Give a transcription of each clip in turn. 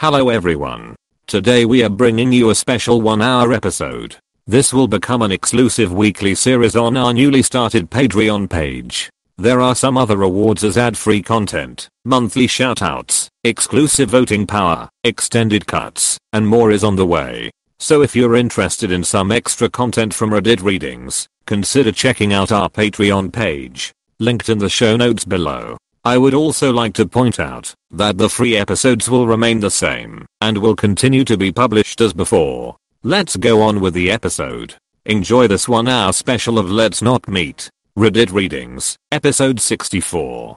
Hello everyone. Today we are bringing you a special one hour episode. This will become an exclusive weekly series on our newly started Patreon page. There are some other rewards as ad-free content, monthly shoutouts, exclusive voting power, extended cuts, and more is on the way. So if you're interested in some extra content from Reddit readings, consider checking out our Patreon page, linked in the show notes below. I would also like to point out that the free episodes will remain the same and will continue to be published as before. Let's go on with the episode. Enjoy this one hour special of Let's Not Meet. Reddit Readings, episode 64.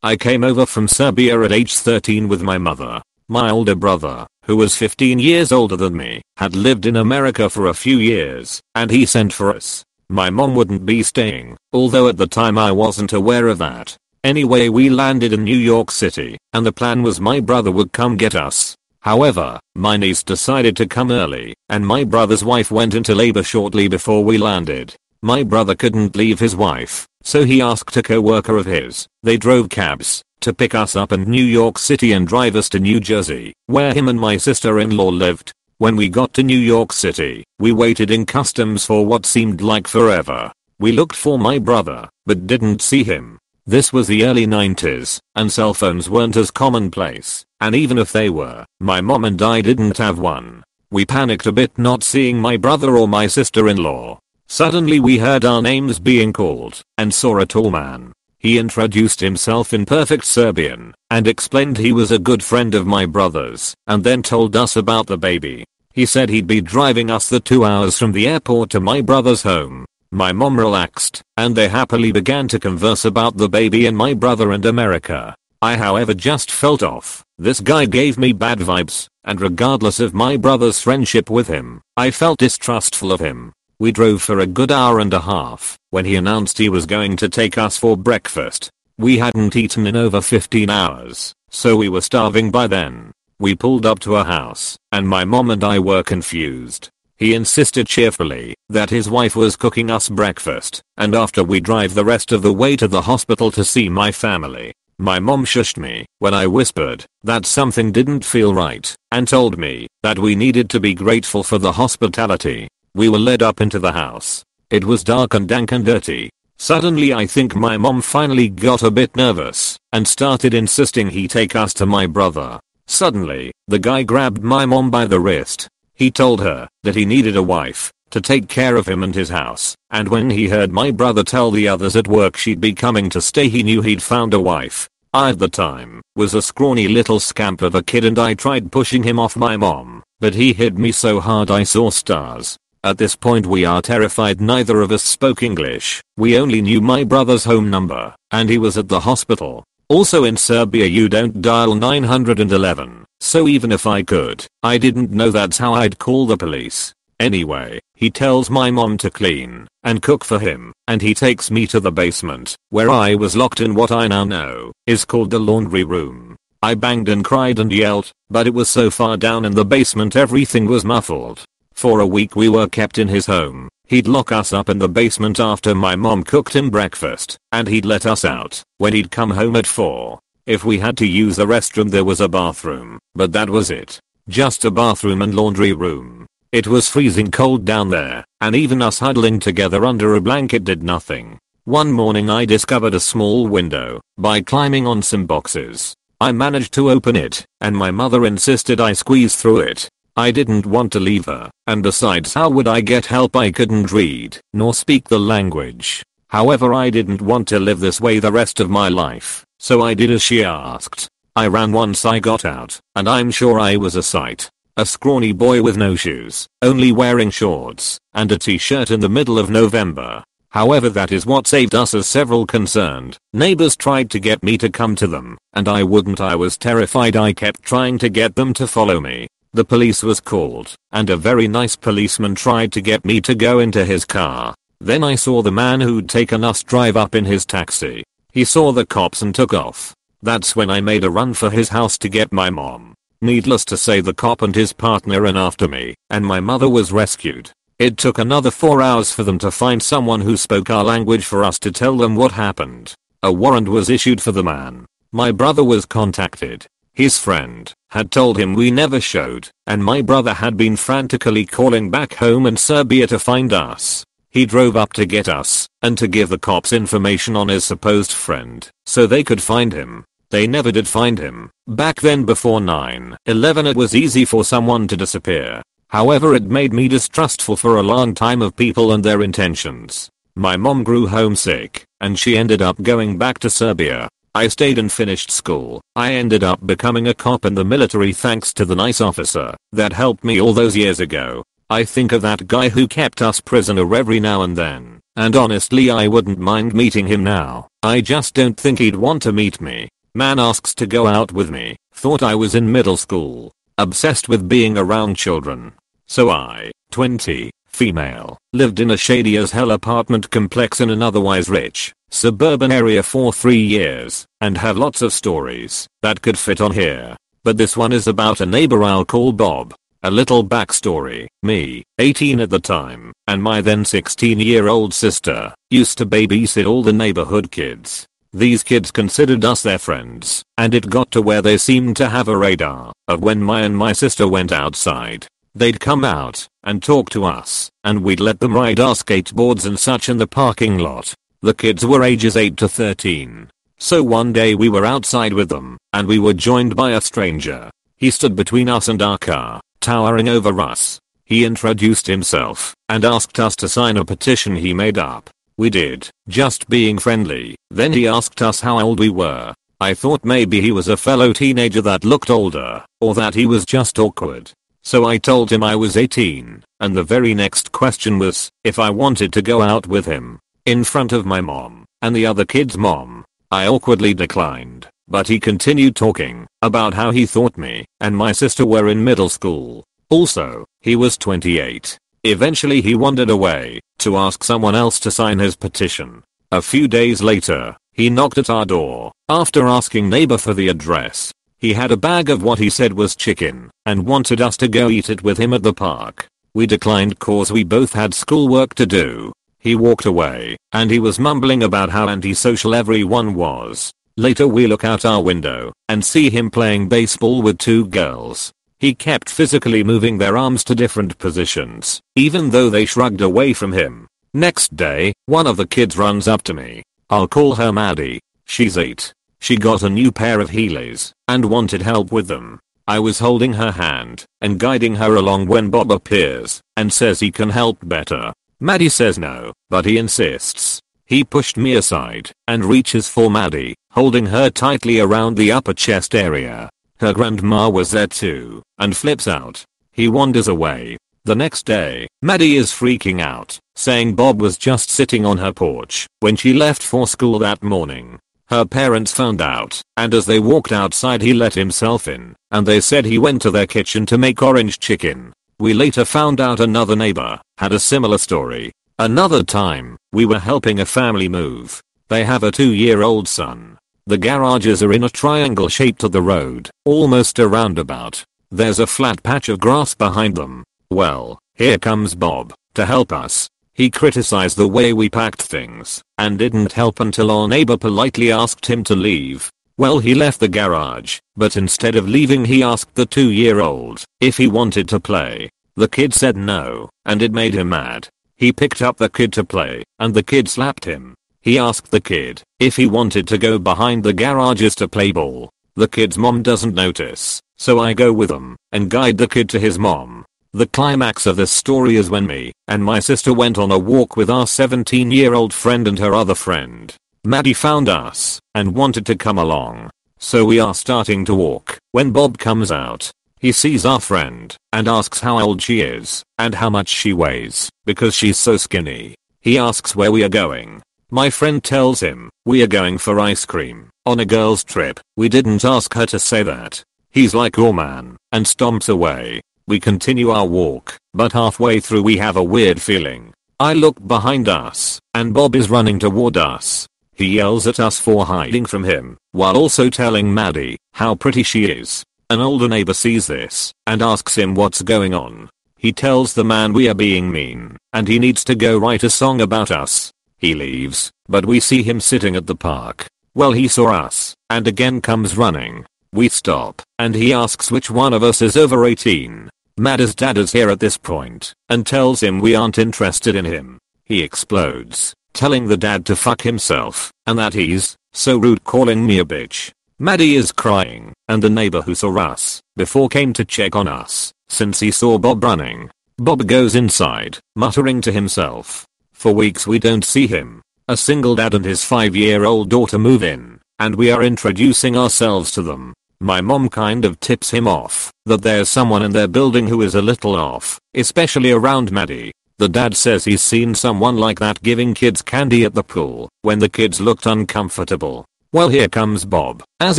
I came over from Serbia at age 13 with my mother. My older brother, who was 15 years older than me, had lived in America for a few years, and he sent for us. My mom wouldn't be staying, although at the time I wasn't aware of that. Anyway we landed in New York City, and the plan was my brother would come get us. However, my niece decided to come early, and my brother's wife went into labor shortly before we landed. My brother couldn't leave his wife, so he asked a co-worker of his, they drove cabs, to pick us up in New York City and drive us to New Jersey, where him and my sister-in-law lived. When we got to New York City, we waited in customs for what seemed like forever. We looked for my brother, but didn't see him. This was the early 90s, and cell phones weren't as commonplace, and even if they were, my mom and I didn't have one. We panicked a bit not seeing my brother or my sister-in-law. Suddenly we heard our names being called, and saw a tall man. He introduced himself in perfect Serbian, and explained he was a good friend of my brother's, and then told us about the baby. He said he'd be driving us the two hours from the airport to my brother's home. My mom relaxed, and they happily began to converse about the baby and my brother and America. I however just felt off. This guy gave me bad vibes, and regardless of my brother's friendship with him, I felt distrustful of him. We drove for a good hour and a half when he announced he was going to take us for breakfast. We hadn't eaten in over 15 hours, so we were starving by then. We pulled up to a house, and my mom and I were confused. He insisted cheerfully that his wife was cooking us breakfast, and after we drive the rest of the way to the hospital to see my family, my mom shushed me when I whispered that something didn't feel right and told me that we needed to be grateful for the hospitality. We were led up into the house. It was dark and dank and dirty. Suddenly I think my mom finally got a bit nervous and started insisting he take us to my brother. Suddenly, the guy grabbed my mom by the wrist. He told her that he needed a wife to take care of him and his house, and when he heard my brother tell the others at work she'd be coming to stay he knew he'd found a wife. I at the time was a scrawny little scamp of a kid and I tried pushing him off my mom, but he hit me so hard I saw stars. At this point we are terrified neither of us spoke English, we only knew my brother's home number, and he was at the hospital. Also in Serbia you don't dial 911, so even if I could, I didn't know that's how I'd call the police. Anyway, he tells my mom to clean and cook for him, and he takes me to the basement, where I was locked in what I now know is called the laundry room. I banged and cried and yelled, but it was so far down in the basement everything was muffled. For a week we were kept in his home. He'd lock us up in the basement after my mom cooked him breakfast, and he'd let us out when he'd come home at 4. If we had to use the restroom there was a bathroom, but that was it. Just a bathroom and laundry room. It was freezing cold down there, and even us huddling together under a blanket did nothing. One morning I discovered a small window by climbing on some boxes. I managed to open it, and my mother insisted I squeeze through it. I didn't want to leave her, and besides how would I get help I couldn't read, nor speak the language. However I didn't want to live this way the rest of my life, so I did as she asked. I ran once I got out, and I'm sure I was a sight. A scrawny boy with no shoes, only wearing shorts, and a t-shirt in the middle of November. However that is what saved us as several concerned. Neighbors tried to get me to come to them, and I wouldn't I was terrified I kept trying to get them to follow me. The police was called, and a very nice policeman tried to get me to go into his car, then I saw the man who'd taken us drive up in his taxi. He saw the cops and took off. That's when I made a run for his house to get my mom. Needless to say the cop and his partner ran after me, and my mother was rescued. It took another 4 hours for them to find someone who spoke our language for us to tell them what happened. A warrant was issued for the man. My brother was contacted. His friend had told him we never showed, and my brother had been frantically calling back home in Serbia to find us. He drove up to get us, and to give the cops information on his supposed friend, so they could find him. They never did find him. Back then before 9-11 it was easy for someone to disappear. However it made me distrustful for a long time of people and their intentions. My mom grew homesick, and she ended up going back to Serbia. I stayed and finished school. I ended up becoming a cop in the military thanks to the nice officer that helped me all those years ago. I think of that guy who kept us prisoner every now and then, and honestly I wouldn't mind meeting him now. I just don't think he'd want to meet me. Man asks to go out with me, thought I was in middle school, obsessed with being around children. So I, 20, female, lived in a shady as hell apartment complex in an otherwise rich, suburban area for 3 years, and have lots of stories that could fit on here. But this one is about a neighbor I'll call Bob. A little backstory, me, 18 at the time, and my then 16 year old sister, used to babysit all the neighborhood kids. These kids considered us their friends, and it got to where they seemed to have a radar of when my and my sister went outside. They'd come out and talk to us, and we'd let them ride our skateboards and such in the parking lot. The kids were ages 8 to 13. So one day we were outside with them, and we were joined by a stranger. He stood between us and our car, towering over us. He introduced himself and asked us to sign a petition he made up. We did, just being friendly. Then he asked us how old we were. I thought maybe he was a fellow teenager that looked older, or that he was just awkward. So I told him I was 18, and the very next question was if I wanted to go out with him. In front of my mom, and the other kid's mom. I awkwardly declined. But he continued talking about how he thought me and my sister were in middle school. Also, he was 28. Eventually he wandered away to ask someone else to sign his petition. A few days later, he knocked at our door after asking neighbor for the address. He had a bag of what he said was chicken and wanted us to go eat it with him at the park. We declined cause we both had schoolwork to do. He walked away and he was mumbling about how antisocial everyone was. Later we look out our window and see him playing baseball with two girls. He kept physically moving their arms to different positions, even though they shrugged away from him. Next day, one of the kids runs up to me. I'll call her Maddie. She's 8. She got a new pair of Heelys and wanted help with them. I was holding her hand and guiding her along when Bob appears and says he can help better. Maddie says no, but he insists. He pushed me aside and reaches for Maddie, holding her tightly around the upper chest area. Her grandma was there too, and flips out. He wanders away. The next day, Maddie is freaking out, saying Bob was just sitting on her porch when she left for school that morning. Her parents found out, and as they walked outside he let himself in, and they said he went to their kitchen to make orange chicken. We later found out another neighbor had a similar story, Another time, we were helping a family move. They have a 2 year old son. The garages are in a triangle shape to the road, almost a roundabout. There's a flat patch of grass behind them. Well, here comes Bob, to help us. He criticized the way we packed things, and didn't help until our neighbor politely asked him to leave. Well he left the garage, but instead of leaving he asked the 2 year old if he wanted to play. The kid said no, and it made him mad. He picked up the kid to play, and the kid slapped him. He asked the kid if he wanted to go behind the garages to play ball. The kid's mom doesn't notice, so I go with them and guide the kid to his mom. The climax of this story is when me and my sister went on a walk with our 17 year old friend and her other friend. Maddie found us and wanted to come along. So we are starting to walk when Bob comes out. He sees our friend and asks how old she is and how much she weighs because she's so skinny. He asks where we are going. My friend tells him we are going for ice cream on a girl's trip. We didn't ask her to say that. He's like oh man and stomps away. We continue our walk, but halfway through we have a weird feeling. I look behind us, and Bob is running toward us. He yells at us for hiding from him, while also telling Maddie how pretty she is. An older neighbor sees this, and asks him what's going on. He tells the man we are being mean, and he needs to go write a song about us. He leaves, but we see him sitting at the park. Well he saw us, and again comes running. We stop, and he asks which one of us is over 18. Maddie's dad is here at this point and tells him we aren't interested in him. He explodes, telling the dad to fuck himself and that he's so rude calling me a bitch. Maddie is crying and the neighbor who saw us before came to check on us since he saw Bob running. Bob goes inside, muttering to himself. For weeks we don't see him. A single dad and his 5 year old daughter move in and we are introducing ourselves to them. My mom kind of tips him off that there's someone in their building who is a little off, especially around Maddie. The dad says he's seen someone like that giving kids candy at the pool when the kids looked uncomfortable. Well here comes Bob, as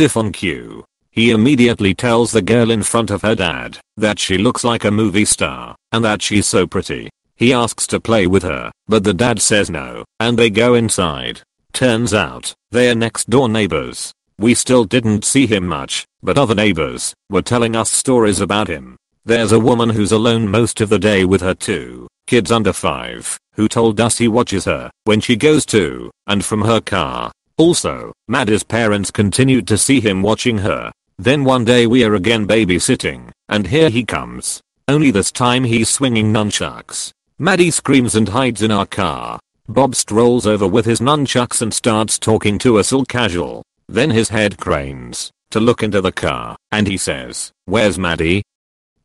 if on cue. He immediately tells the girl in front of her dad that she looks like a movie star and that she's so pretty. He asks to play with her, but the dad says no, and they go inside. Turns out, they're next door neighbors. We still didn't see him much, but other neighbors were telling us stories about him. There's a woman who's alone most of the day with her two kids under 5, who told us he watches her when she goes to and from her car. Also, Maddie's parents continued to see him watching her. Then one day we are again babysitting, and here he comes. Only this time he's swinging nunchucks. Maddie screams and hides in our car. Bob strolls over with his nunchucks and starts talking to us all casual. Then his head cranes to look into the car, and he says, Where's Maddie?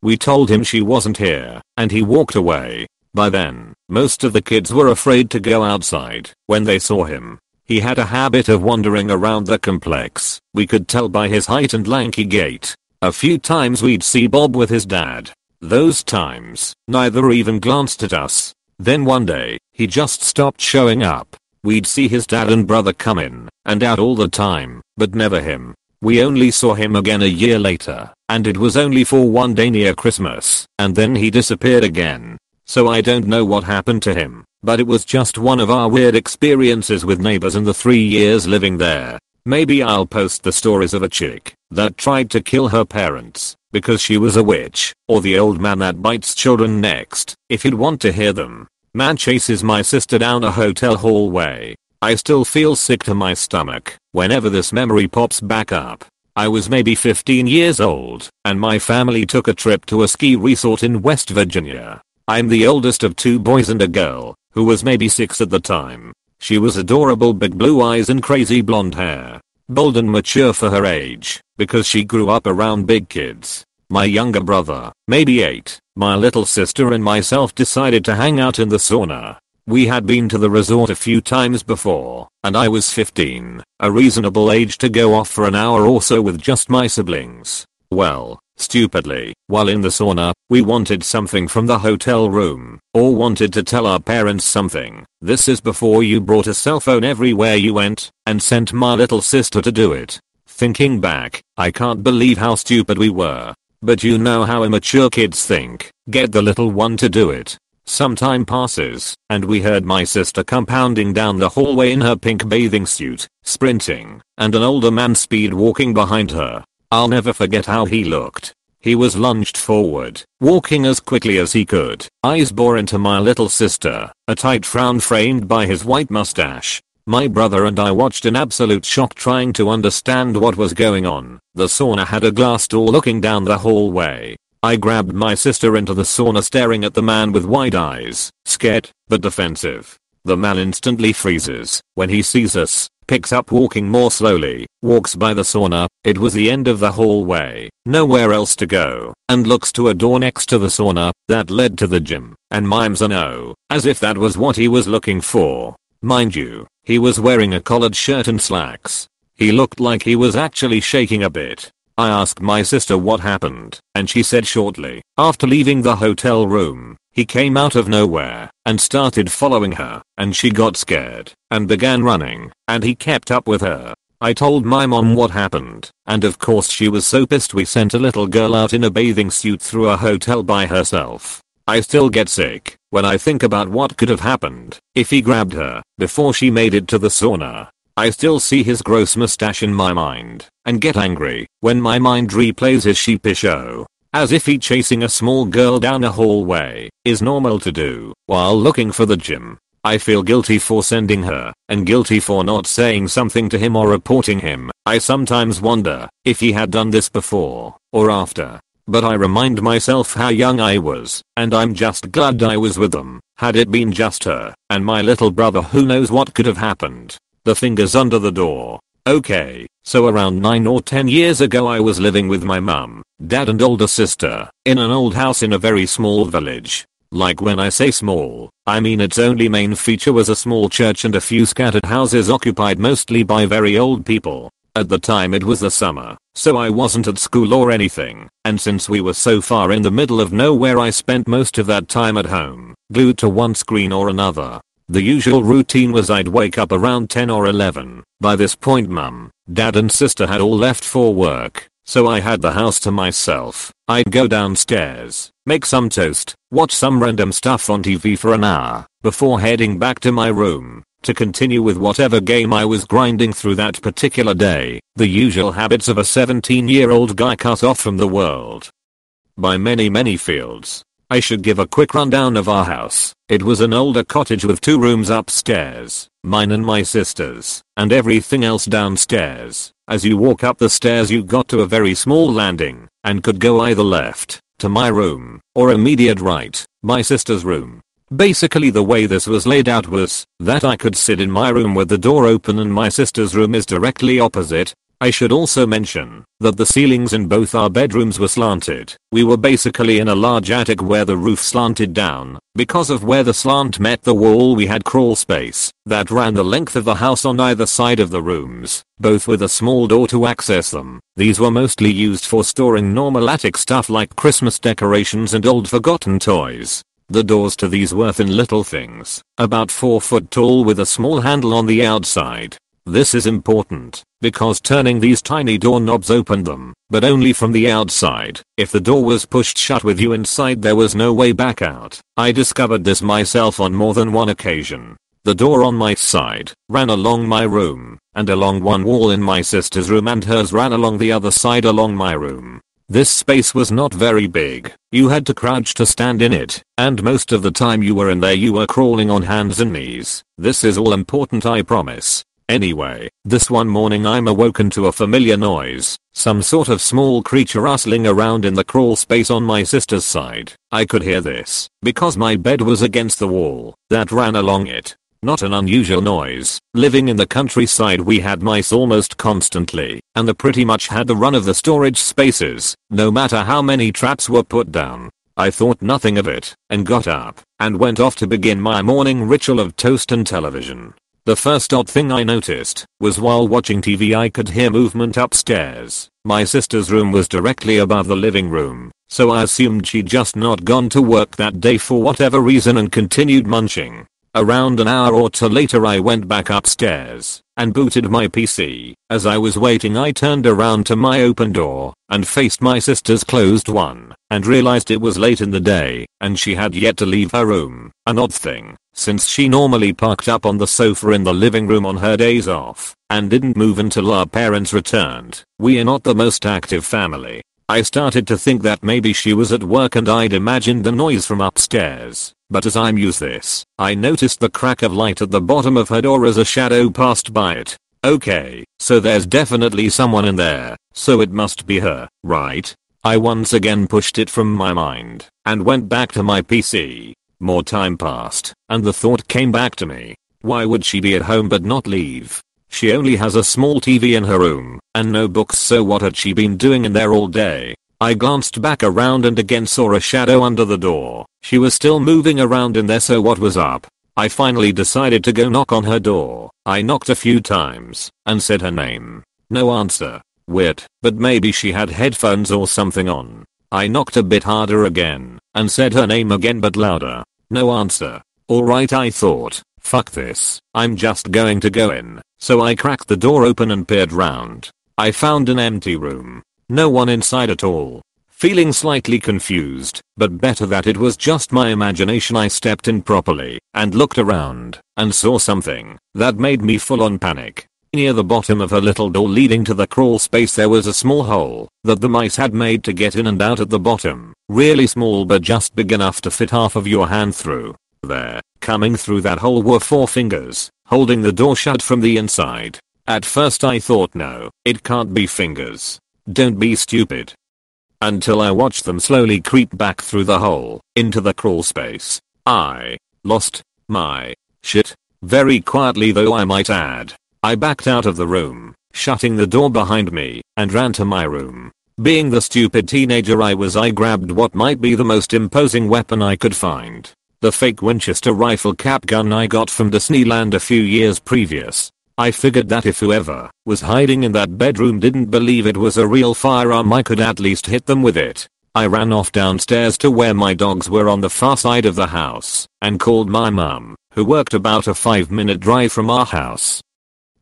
We told him she wasn't here, and he walked away. By then, most of the kids were afraid to go outside when they saw him. He had a habit of wandering around the complex. We could tell by his height and lanky gait. A few times we'd see Bob with his dad. Those times, neither even glanced at us. Then one day, he just stopped showing up. We'd see his dad and brother come in and out all the time, but never him. We only saw him again a year later, and it was only for one day near Christmas, and then he disappeared again. So I don't know what happened to him, but it was just one of our weird experiences with neighbors in the three years living there. Maybe I'll post the stories of a chick that tried to kill her parents because she was a witch, or the old man that bites children next, if you'd want to hear them. Man chases my sister down a hotel hallway. I still feel sick to my stomach whenever this memory pops back up. I was maybe 15 years old, and my family took a trip to a ski resort in West Virginia. I'm the oldest of two boys and a girl, who was maybe 6 at the time. She was adorable big blue eyes and crazy blonde hair. Bold and mature for her age, because she grew up around big kids. My younger brother, maybe 8, my little sister and myself decided to hang out in the sauna. We had been to the resort a few times before, and I was 15, a reasonable age to go off for an hour or so with just my siblings. Well, stupidly, while in the sauna, we wanted something from the hotel room, or wanted to tell our parents something. This is before you brought a cell phone everywhere you went, and sent my little sister to do it. Thinking back, I can't believe how stupid we were. But you know how immature kids think. Get the little one to do it. Some time passes, and we heard my sister come pounding down the hallway in her pink bathing suit, sprinting, and an older man speed walking behind her. I'll never forget how he looked. He was lunged forward, walking as quickly as he could, eyes bore into my little sister, a tight frown framed by his white mustache, my brother and I watched in absolute shock trying to understand what was going on. The sauna had a glass door looking down the hallway. I grabbed my sister into the sauna staring at the man with wide eyes, scared, but defensive. The man instantly freezes when he sees us, picks up walking more slowly, walks by the sauna, it was the end of the hallway, nowhere else to go, and looks to a door next to the sauna that led to the gym, and mimes a no, as if that was what he was looking for. Mind you, he was wearing a collared shirt and slacks. He looked like he was actually shaking a bit. I asked my sister what happened, and she said shortly, after leaving the hotel room, he came out of nowhere and started following her, and she got scared and began running, and he kept up with her. I told my mom what happened, and of course she was so pissed we sent a little girl out in a bathing suit through a hotel by herself. I still get sick when I think about what could have happened if he grabbed her before she made it to the sauna. I still see his gross mustache in my mind and get angry when my mind replays his sheepish show. As if he chasing a small girl down a hallway is normal to do while looking for the gym. I feel guilty for sending her and guilty for not saying something to him or reporting him. I sometimes wonder if he had done this before or after. But I remind myself how young I was and I'm just glad I was with them. Had it been just her and my little brother who knows what could have happened. The fingers under the door Okay, so around 9 or 10 years ago I was living with my mum, dad and older sister, in an old house in a very small village. Like when I say small, I mean its only main feature was a small church and a few scattered houses occupied mostly by very old people. At the time it was the summer, so I wasn't at school or anything, and since we were so far in the middle of nowhere I spent most of that time at home, glued to one screen or another. The usual routine was I'd wake up around 10 or 11. By this point mum, dad and sister had all left for work, so I had the house to myself. I'd go downstairs, make some toast, watch some random stuff on TV for an hour, before heading back to my room, to continue with whatever game I was grinding through that particular day, the usual habits of a 17 year old guy cut off from the world. By many many fields, I should give a quick rundown of our house. It was an older cottage with two rooms upstairs, mine and my sister's, and everything else downstairs. As you walk up the stairs you got to a very small landing, and could go either left, to my room, or immediate right, my sister's room. Basically the way this was laid out was that I could sit in my room with the door open and my sister's room is directly opposite, I should also mention that the ceilings in both our bedrooms were slanted. We were basically in a large attic where the roof slanted down. Because of where the slant met the wall we had crawl space that ran the length of the house on either side of the rooms, both with a small door to access them. These were mostly used for storing normal attic stuff like Christmas decorations and old forgotten toys. The doors to these were thin little things, about 4 foot tall with a small handle on the outside. This is important, because turning these tiny doorknobs opened them, but only from the outside. If the door was pushed shut with you inside there was no way back out. I discovered this myself on more than one occasion. The door on my side ran along my room, and along one wall in my sister's room and hers ran along the other side along my room. This space was not very big, you had to crouch to stand in it, and most of the time you were in there you were crawling on hands and knees. This is all important I promise. Anyway, this one morning I'm awoken to a familiar noise, some sort of small creature rustling around in the crawl space on my sister's side. I could hear this, because my bed was against the wall that ran along it. Not an unusual noise. Living in the countryside we had mice almost constantly, and they pretty much had the run of the storage spaces, no matter how many traps were put down. I thought nothing of it, and got up, and went off to begin my morning ritual of toast and television. The first odd thing I noticed was while watching TV I could hear movement upstairs. My sister's room was directly above the living room, so I assumed she'd just not gone to work that day for whatever reason and continued munching. Around an hour or two later I went back upstairs and booted my PC. As I was waiting I turned around to my open door and faced my sister's closed one and realized it was late in the day and she had yet to leave her room. An odd thing, since she normally parked up on the sofa in the living room on her days off and didn't move until our parents returned. We are not the most active family. I started to think that maybe she was at work and I'd imagined the noise from upstairs. But as I mused this, I noticed the crack of light at the bottom of her door as a shadow passed by it. Okay, so there's definitely someone in there, so it must be her, right? I once again pushed it from my mind, and went back to my PC. More time passed, and the thought came back to me. Why would she be at home but not leave? She only has a small TV in her room and no books so what had she been doing in there all day? I glanced back around and again saw a shadow under the door. She was still moving around in there so what was up? I finally decided to go knock on her door. I knocked a few times and said her name. No answer. Weird, but maybe she had headphones or something on. I knocked a bit harder again and said her name again but louder. No answer. Alright I thought, fuck this, I'm just going to go in. So I cracked the door open and peered round. I found an empty room. No one inside at all. Feeling slightly confused, but better that it was just my imagination I stepped in properly and looked around and saw something that made me full on panic. Near the bottom of a little door leading to the crawl space there was a small hole that the mice had made to get in and out at the bottom. Really small but just big enough to fit half of your hand through. There, coming through that hole were four fingers, holding the door shut from the inside. At first I thought no, it can't be fingers. Don't be stupid. Until I watched them slowly creep back through the hole, into the crawl space. I lost my shit. Very quietly though I might add. I backed out of the room, shutting the door behind me, and ran to my room. Being the stupid teenager I was I grabbed what might be the most imposing weapon I could find. The fake Winchester rifle cap gun I got from Disneyland a few years previous. I figured that if whoever was hiding in that bedroom didn't believe it was a real firearm I could at least hit them with it. I ran off downstairs to where my dogs were on the far side of the house and called my mum, who worked about a 5 minute drive from our house.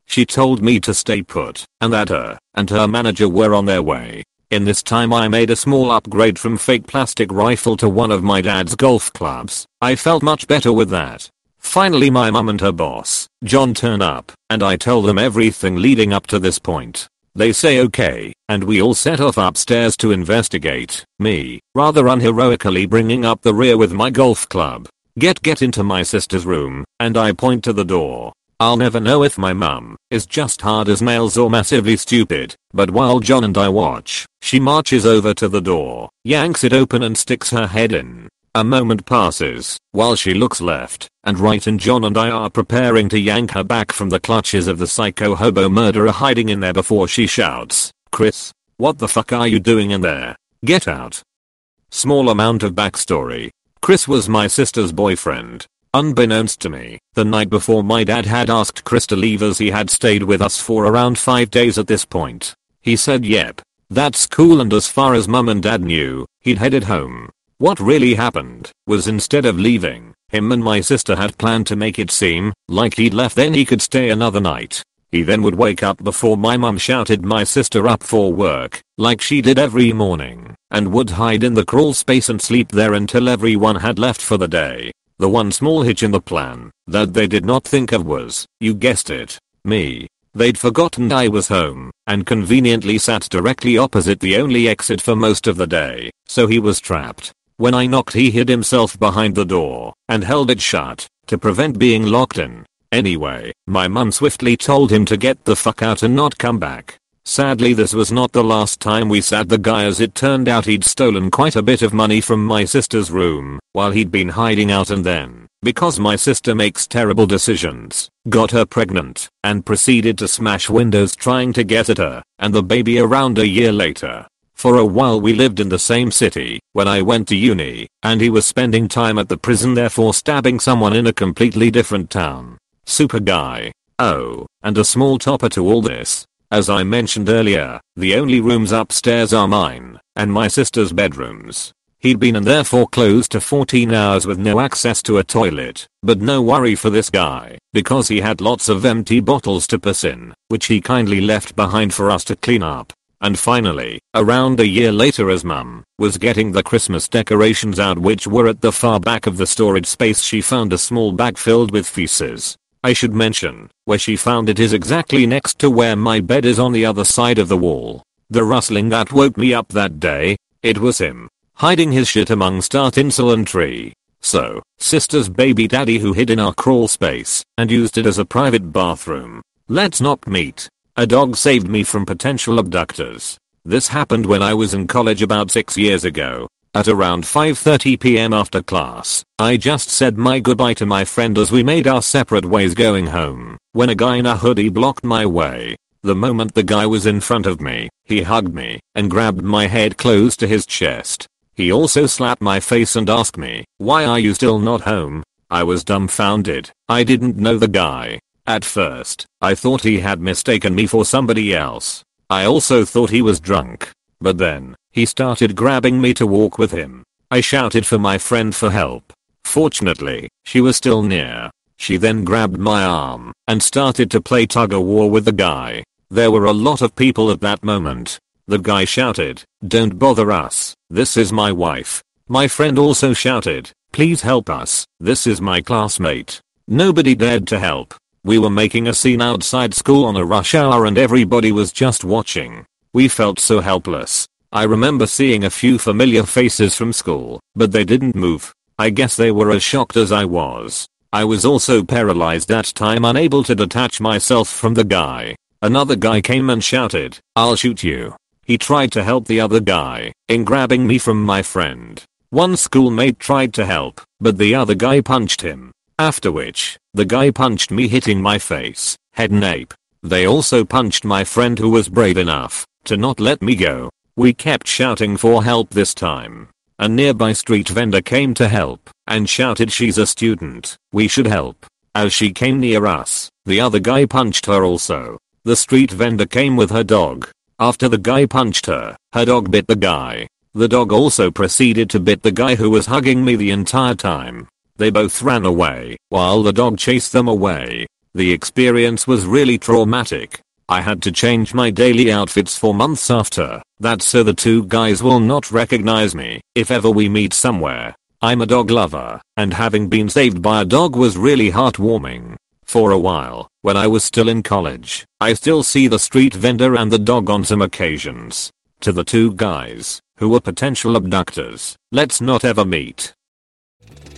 She told me to stay put, and that her and her manager were on their way. In this time I made a small upgrade from fake plastic rifle to one of my dad's golf clubs. I felt much better with that. Finally my mum and her boss, John turn up, and I tell them everything leading up to this point. They say okay, and we all set off upstairs to investigate, me, rather unheroically bringing up the rear with my golf club. Get get into my sister's room, and I point to the door. I'll never know if my mum is just hard as nails or massively stupid, but while John and I watch, she marches over to the door, yanks it open and sticks her head in. A moment passes, while she looks left and right and John and I are preparing to yank her back from the clutches of the psycho hobo murderer hiding in there before she shouts, Chris, what the fuck are you doing in there? Get out. Small amount of backstory. Chris was my sister's boyfriend, Unbeknownst to me, the night before my dad had asked Chris to leave as he had stayed with us for around 5 days at this point. He said yep. That's cool and as far as mum and dad knew, he'd headed home. What really happened was instead of leaving, him and my sister had planned to make it seem like he'd left then he could stay another night. He then would wake up before my mum shouted my sister up for work, like she did every morning, and would hide in the crawl space and sleep there until everyone had left for the day. The one small hitch in the plan that they did not think of was, you guessed it, me. They'd forgotten I was home and conveniently sat directly opposite the only exit for most of the day, so he was trapped. When I knocked he hid himself behind the door and held it shut to prevent being locked in. Anyway, my mum swiftly told him to get the fuck out and not come back. Sadly this was not the last time we sat the guy as it turned out he'd stolen quite a bit of money from my sister's room while he'd been hiding out and then, because my sister makes terrible decisions, got her pregnant and proceeded to smash windows trying to get at her and the baby around a year later. For a while we lived in the same city when I went to uni and he was spending time at the prison therefore stabbing someone in a completely different town. Super guy. Oh, and a small topper to all this as I mentioned earlier, the only rooms upstairs are mine and my sister's bedrooms. He'd been in there for close to 14 hours with no access to a toilet, but no worry for this guy, because he had lots of empty bottles to piss in, which he kindly left behind for us to clean up. And finally, around a year later as mum was getting the Christmas decorations out which were at the far back of the storage space she found a small bag filled with feces I should mention, where she found it is exactly next to where my bed is on the other side of the wall. The rustling that woke me up that day, it was him, hiding his shit amongst our tinsel tree. So, sister's baby daddy who hid in our crawl space and used it as a private bathroom. Let's not meet. A dog saved me from potential abductors. This happened when I was in college about 6 years ago. At around 5.30 pm after class, I just said my goodbye to my friend as we made our separate ways going home, when a guy in a hoodie blocked my way. The moment the guy was in front of me, he hugged me and grabbed my head close to his chest. He also slapped my face and asked me, why are you still not home? I was dumbfounded. I didn't know the guy. At first, I thought he had mistaken me for somebody else. I also thought he was drunk. But then, he started grabbing me to walk with him. I shouted for my friend for help. Fortunately, she was still near. She then grabbed my arm and started to play tug of war with the guy. There were a lot of people at that moment. The guy shouted, don't bother us, this is my wife. My friend also shouted, please help us, this is my classmate. Nobody dared to help. We were making a scene outside school on a rush hour and everybody was just watching. We felt so helpless. I remember seeing a few familiar faces from school, but they didn't move. I guess they were as shocked as I was. I was also paralyzed that time unable to detach myself from the guy. Another guy came and shouted, I'll shoot you. He tried to help the other guy in grabbing me from my friend. One schoolmate tried to help, but the other guy punched him. After which, the guy punched me hitting my face, head and nape. They also punched my friend who was brave enough to not let me go. We kept shouting for help this time. A nearby street vendor came to help and shouted she's a student, we should help. As she came near us, the other guy punched her also. The street vendor came with her dog. After the guy punched her, her dog bit the guy. The dog also proceeded to bit the guy who was hugging me the entire time. They both ran away, while the dog chased them away. The experience was really traumatic. I had to change my daily outfits for months after that so the two guys will not recognize me if ever we meet somewhere. I'm a dog lover, and having been saved by a dog was really heartwarming. For a while, when I was still in college, I still see the street vendor and the dog on some occasions. To the two guys, who were potential abductors, let's not ever meet.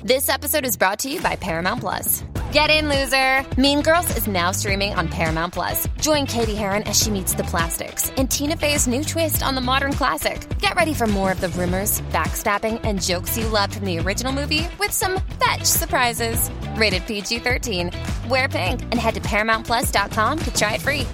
This episode is brought to you by Paramount Plus. Get in, loser! Mean Girls is now streaming on Paramount Plus. Join Cady Heron as she meets the plastics in Tina Fey's new twist on the modern classic. Get ready for more of the rumors, backstabbing, and jokes you loved from the original movie with some fetch surprises. Rated PG 13. Wear pink and head to ParamountPlus.com to try it free.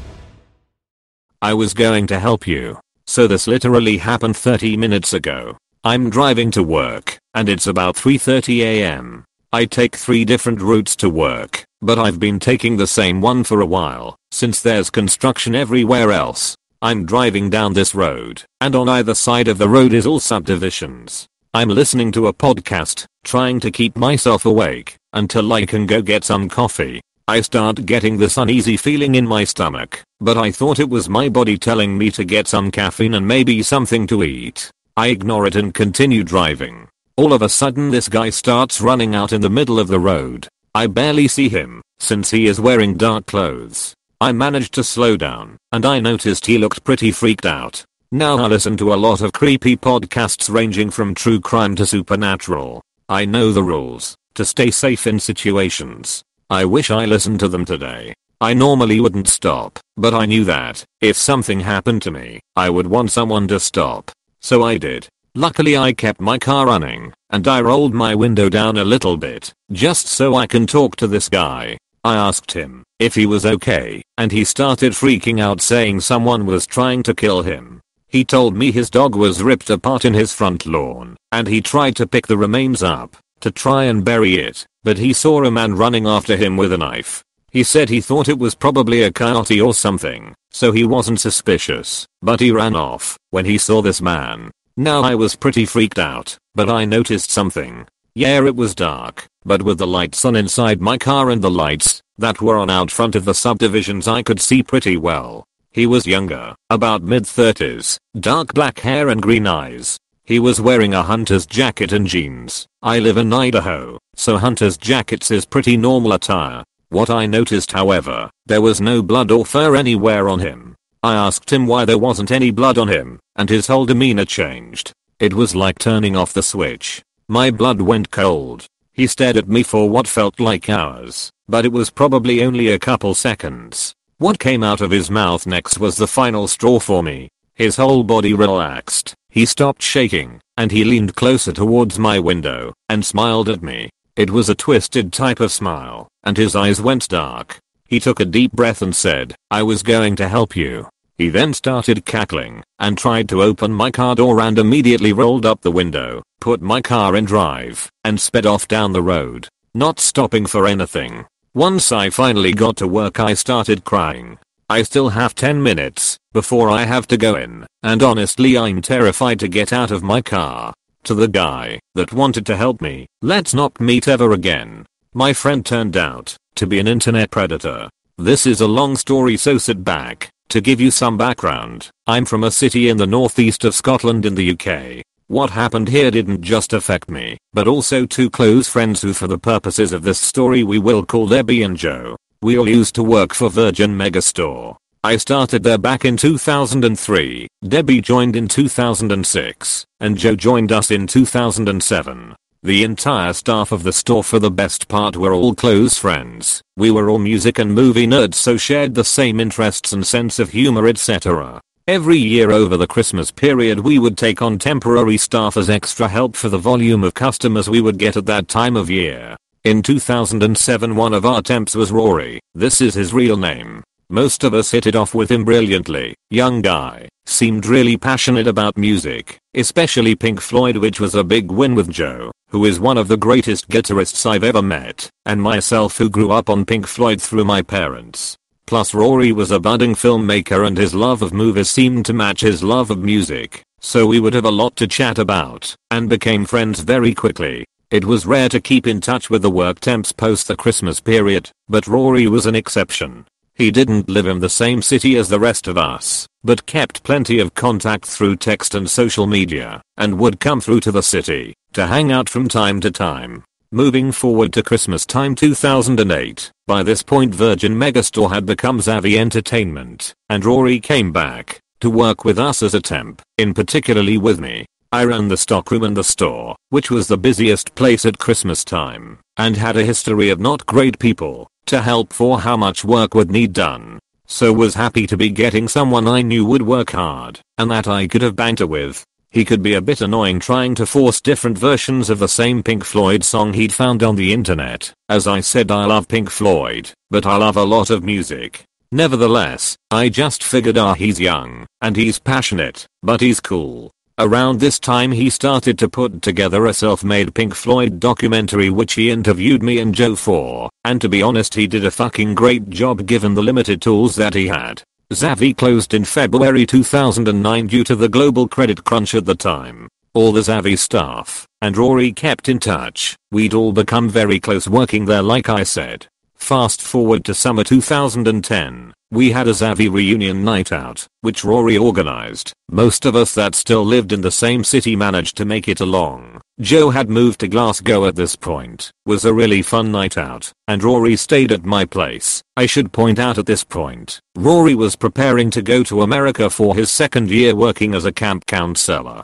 I was going to help you. So this literally happened 30 minutes ago. I'm driving to work, and it's about 3.30 am. I take three different routes to work, but I've been taking the same one for a while, since there's construction everywhere else. I'm driving down this road, and on either side of the road is all subdivisions. I'm listening to a podcast, trying to keep myself awake, until I can go get some coffee. I start getting this uneasy feeling in my stomach, but I thought it was my body telling me to get some caffeine and maybe something to eat. I ignore it and continue driving. All of a sudden this guy starts running out in the middle of the road. I barely see him, since he is wearing dark clothes. I managed to slow down, and I noticed he looked pretty freaked out. Now I listen to a lot of creepy podcasts ranging from true crime to supernatural. I know the rules, to stay safe in situations. I wish I listened to them today. I normally wouldn't stop, but I knew that, if something happened to me, I would want someone to stop. So I did. Luckily I kept my car running, and I rolled my window down a little bit, just so I can talk to this guy. I asked him if he was okay, and he started freaking out saying someone was trying to kill him. He told me his dog was ripped apart in his front lawn, and he tried to pick the remains up, to try and bury it, but he saw a man running after him with a knife. He said he thought it was probably a coyote or something, so he wasn't suspicious, but he ran off when he saw this man. Now I was pretty freaked out, but I noticed something. Yeah it was dark, but with the lights on inside my car and the lights that were on out front of the subdivisions I could see pretty well. He was younger, about mid 30s, dark black hair and green eyes. He was wearing a hunter's jacket and jeans. I live in Idaho, so hunter's jackets is pretty normal attire. What I noticed however, there was no blood or fur anywhere on him. I asked him why there wasn't any blood on him, and his whole demeanor changed. It was like turning off the switch. My blood went cold. He stared at me for what felt like hours, but it was probably only a couple seconds. What came out of his mouth next was the final straw for me. His whole body relaxed, He stopped shaking, and he leaned closer towards my window, and smiled at me. It was a twisted type of smile, and his eyes went dark. He took a deep breath and said, I was going to help you. He then started cackling, and tried to open my car door and immediately rolled up the window, put my car in drive, and sped off down the road, not stopping for anything. Once I finally got to work I started crying. I still have 10 minutes before I have to go in, and honestly I'm terrified to get out of my car. To the guy that wanted to help me, let's not meet ever again. My friend turned out to be an internet predator. This is a long story so sit back. To give you some background, I'm from a city in the northeast of Scotland in the UK. What happened here didn't just affect me, but also two close friends who for the purposes of this story we will call Debbie and Joe. We all used to work for Virgin Megastore. I started there back in 2003, Debbie joined in 2006, and Joe joined us in 2007. The entire staff of the store for the best part were all close friends. We were all music and movie nerds so shared the same interests and sense of humor etc. Every year over the Christmas period we would take on temporary staff as extra help for the volume of customers we would get at that time of year. In 2007 one of our temps was Rory, this is his real name. Most of us hit it off with him brilliantly, young guy, seemed really passionate about music, especially Pink Floyd which was a big win with Joe, who is one of the greatest guitarists I've ever met, and myself who grew up on Pink Floyd through my parents. Plus Rory was a budding filmmaker and his love of movies seemed to match his love of music, so we would have a lot to chat about, and became friends very quickly. It was rare to keep in touch with the work temps post the Christmas period, but Rory was an exception. He didn't live in the same city as the rest of us, but kept plenty of contact through text and social media, and would come through to the city to hang out from time to time. Moving forward to Christmas time 2008, by this point Virgin Megastore had become Zavvi Entertainment, and Rory came back to work with us as a temp, in particularly with me. I ran the stockroom and the store, which was the busiest place at Christmas time, and had a history of not great people to help for how much work would need done. So was happy to be getting someone I knew would work hard, and that I could have banter with. He could be a bit annoying trying to force different versions of the same Pink Floyd song he'd found on the internet. As I said I love Pink Floyd, but I love a lot of music. Nevertheless, I just figured ah he's young, and he's passionate, but he's cool. Around this time he started to put together a self-made Pink Floyd documentary which he interviewed me and Joe for, and to be honest he did a fucking great job given the limited tools that he had. Zavvi closed in February 2009 due to the global credit crunch at the time. All the Zavvi staff and Rory kept in touch. We'd all become very close working there like I said. Fast forward to summer 2010, we had a Zavvi reunion night out, which Rory organized. Most of us that still lived in the same city managed to make it along. Joe had moved to Glasgow at this point. Was a really fun night out, and Rory stayed at my place. I should point out at this point, Rory was preparing to go to America for his second year working as a camp counselor.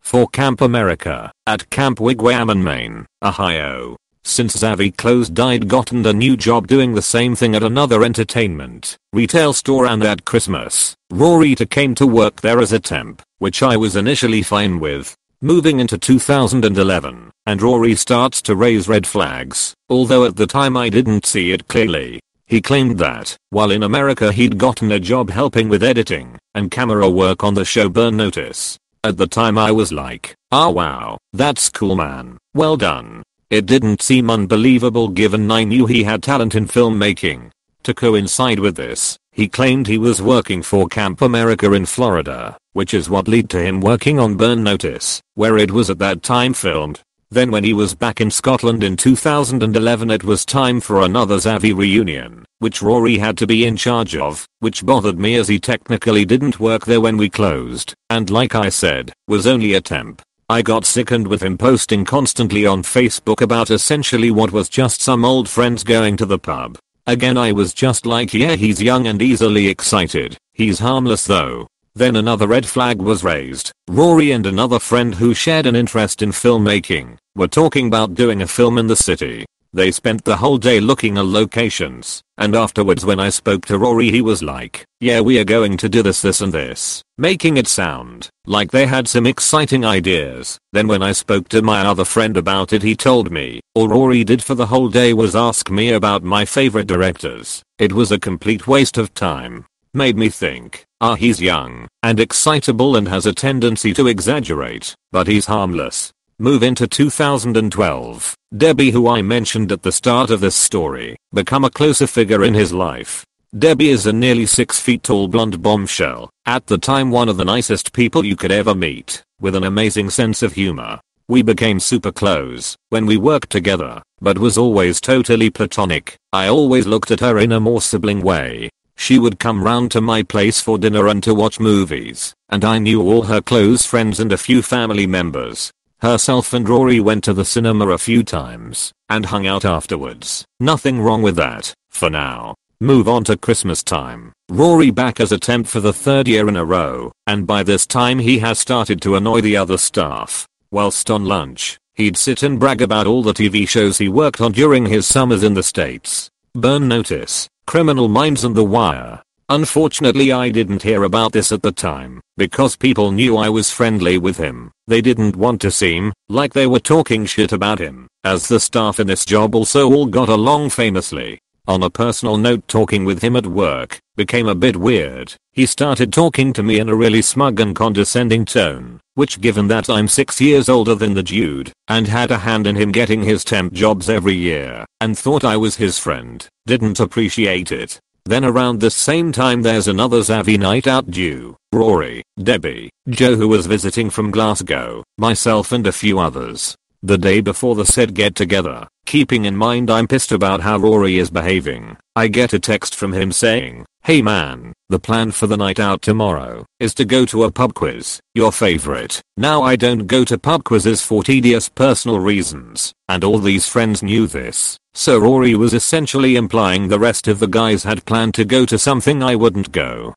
For Camp America, at Camp Wigwam in Maine, Ohio, since Zavvi closed I'd gotten a new job doing the same thing at another entertainment, retail store and at Christmas, Rory came to work there as a temp, which I was initially fine with. Moving into 2011, and Rory starts to raise red flags, although at the time I didn't see it clearly. He claimed that, while in America he'd gotten a job helping with editing and camera work on the show Burn Notice. At the time I was like, ah oh, wow, that's cool man, well done. It didn't seem unbelievable given I knew he had talent in filmmaking. To coincide with this, he claimed he was working for Camp America in Florida, which is what led to him working on Burn Notice, where it was at that time filmed. Then when he was back in Scotland in 2011 it was time for another Zavvi reunion, which Rory had to be in charge of, which bothered me as he technically didn't work there when we closed, and like I said, was only a temp. I got sickened with him posting constantly on Facebook about essentially what was just some old friends going to the pub. Again I was just like yeah he's young and easily excited, he's harmless though. Then another red flag was raised. Rory and another friend who shared an interest in filmmaking were talking about doing a film in the city. They spent the whole day looking at locations, and afterwards when I spoke to Rory he was like, yeah we are going to do this this and this, making it sound like they had some exciting ideas. Then when I spoke to my other friend about it he told me, all Rory did for the whole day was ask me about my favorite directors. It was a complete waste of time. Made me think, ah he's young, and excitable and has a tendency to exaggerate, but he's harmless. Move into 2012. Debbie who I mentioned at the start of this story, become a closer figure in his life. Debbie is a nearly 6 feet tall blonde bombshell, at the time one of the nicest people you could ever meet, with an amazing sense of humor. We became super close when we worked together, but was always totally platonic. I always looked at her in a more sibling way. She would come round to my place for dinner and to watch movies, and I knew all her close friends and a few family members. Herself and Rory went to the cinema a few times and hung out afterwards. Nothing wrong with that, for now. Move on to Christmas time. Rory back as a temp for the third year in a row, and by this time he has started to annoy the other staff. Whilst on lunch, he'd sit and brag about all the TV shows he worked on during his summers in the States. Burn Notice, Criminal Minds and The Wire. Unfortunately I didn't hear about this at the time, because people knew I was friendly with him. They didn't want to seem like they were talking shit about him, as the staff in this job also all got along famously. On a personal note talking with him at work became a bit weird. He started talking to me in a really smug and condescending tone, which given that I'm 6 years older than the dude and had a hand in him getting his temp jobs every year and thought I was his friend, didn't appreciate it. Then around the same time there's another Zavvi night out due. Rory, Debbie, Joe who was visiting from Glasgow, myself and a few others. The day before the said get together, keeping in mind I'm pissed about how Rory is behaving, I get a text from him saying, Hey man, the plan for the night out tomorrow is to go to a pub quiz, your favorite. Now I don't go to pub quizzes for tedious personal reasons, and all these friends knew this. So Rory was essentially implying the rest of the guys had planned to go to something I wouldn't go.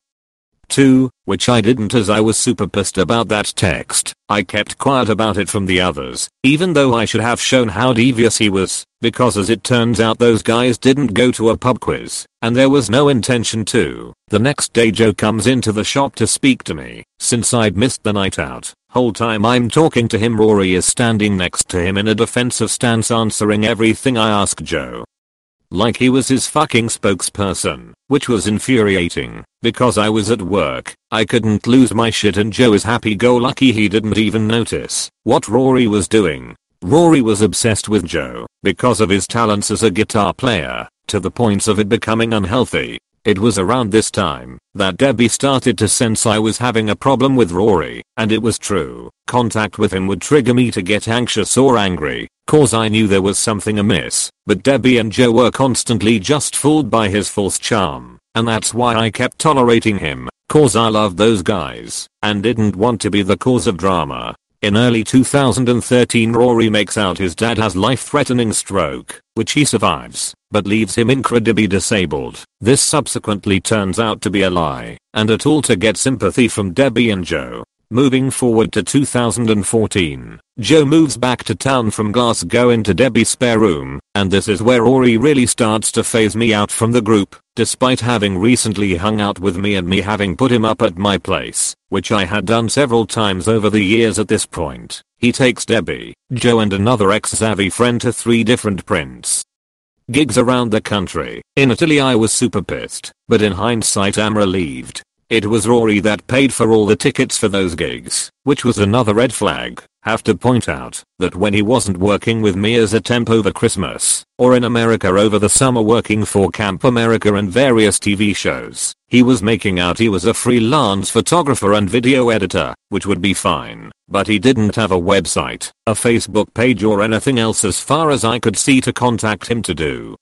2, which I didn't as I was super pissed about that text. I kept quiet about it from the others, even though I should have shown how devious he was, because as it turns out those guys didn't go to a pub quiz, and there was no intention to. The next day Joe comes into the shop to speak to me, since I'd missed the night out. Whole time I'm talking to him Rory is standing next to him in a defensive stance answering everything I ask Joe. Like he was his fucking spokesperson, which was infuriating, because I was at work, I couldn't lose my shit and Joe is happy-go-lucky he didn't even notice what Rory was doing. Rory was obsessed with Joe, because of his talents as a guitar player, to the points of it becoming unhealthy. It was around this time that Debbie started to sense I was having a problem with Rory, and it was true. Contact with him would trigger me to get anxious or angry, cause I knew there was something amiss, but Debbie and Joe were constantly just fooled by his false charm, and that's why I kept tolerating him, cause I loved those guys, and didn't want to be the cause of drama. In early 2013 Rory makes out his dad has life-threatening stroke, which he survives, but leaves him incredibly disabled. This subsequently turns out to be a lie, and a tool to get sympathy from Debbie and Joe. Moving forward to 2014, Joe moves back to town from Glasgow into Debbie's spare room, and this is where Rory really starts to phase me out from the group, despite having recently hung out with me and me having put him up at my place, which I had done several times over the years at this point. He takes Debbie, Joe and another ex-Zavvi friend to three different Prince. Gigs around the country. In Italy I was super pissed, but in hindsight I'm relieved. It was Rory that paid for all the tickets for those gigs, which was another red flag. Have to point out that when he wasn't working with me as a temp over Christmas, or in America over the summer working for Camp America and various TV shows, he was making out he was a freelance photographer and video editor, which would be fine, but he didn't have a website, a Facebook page or anything else as far as I could see to contact him to do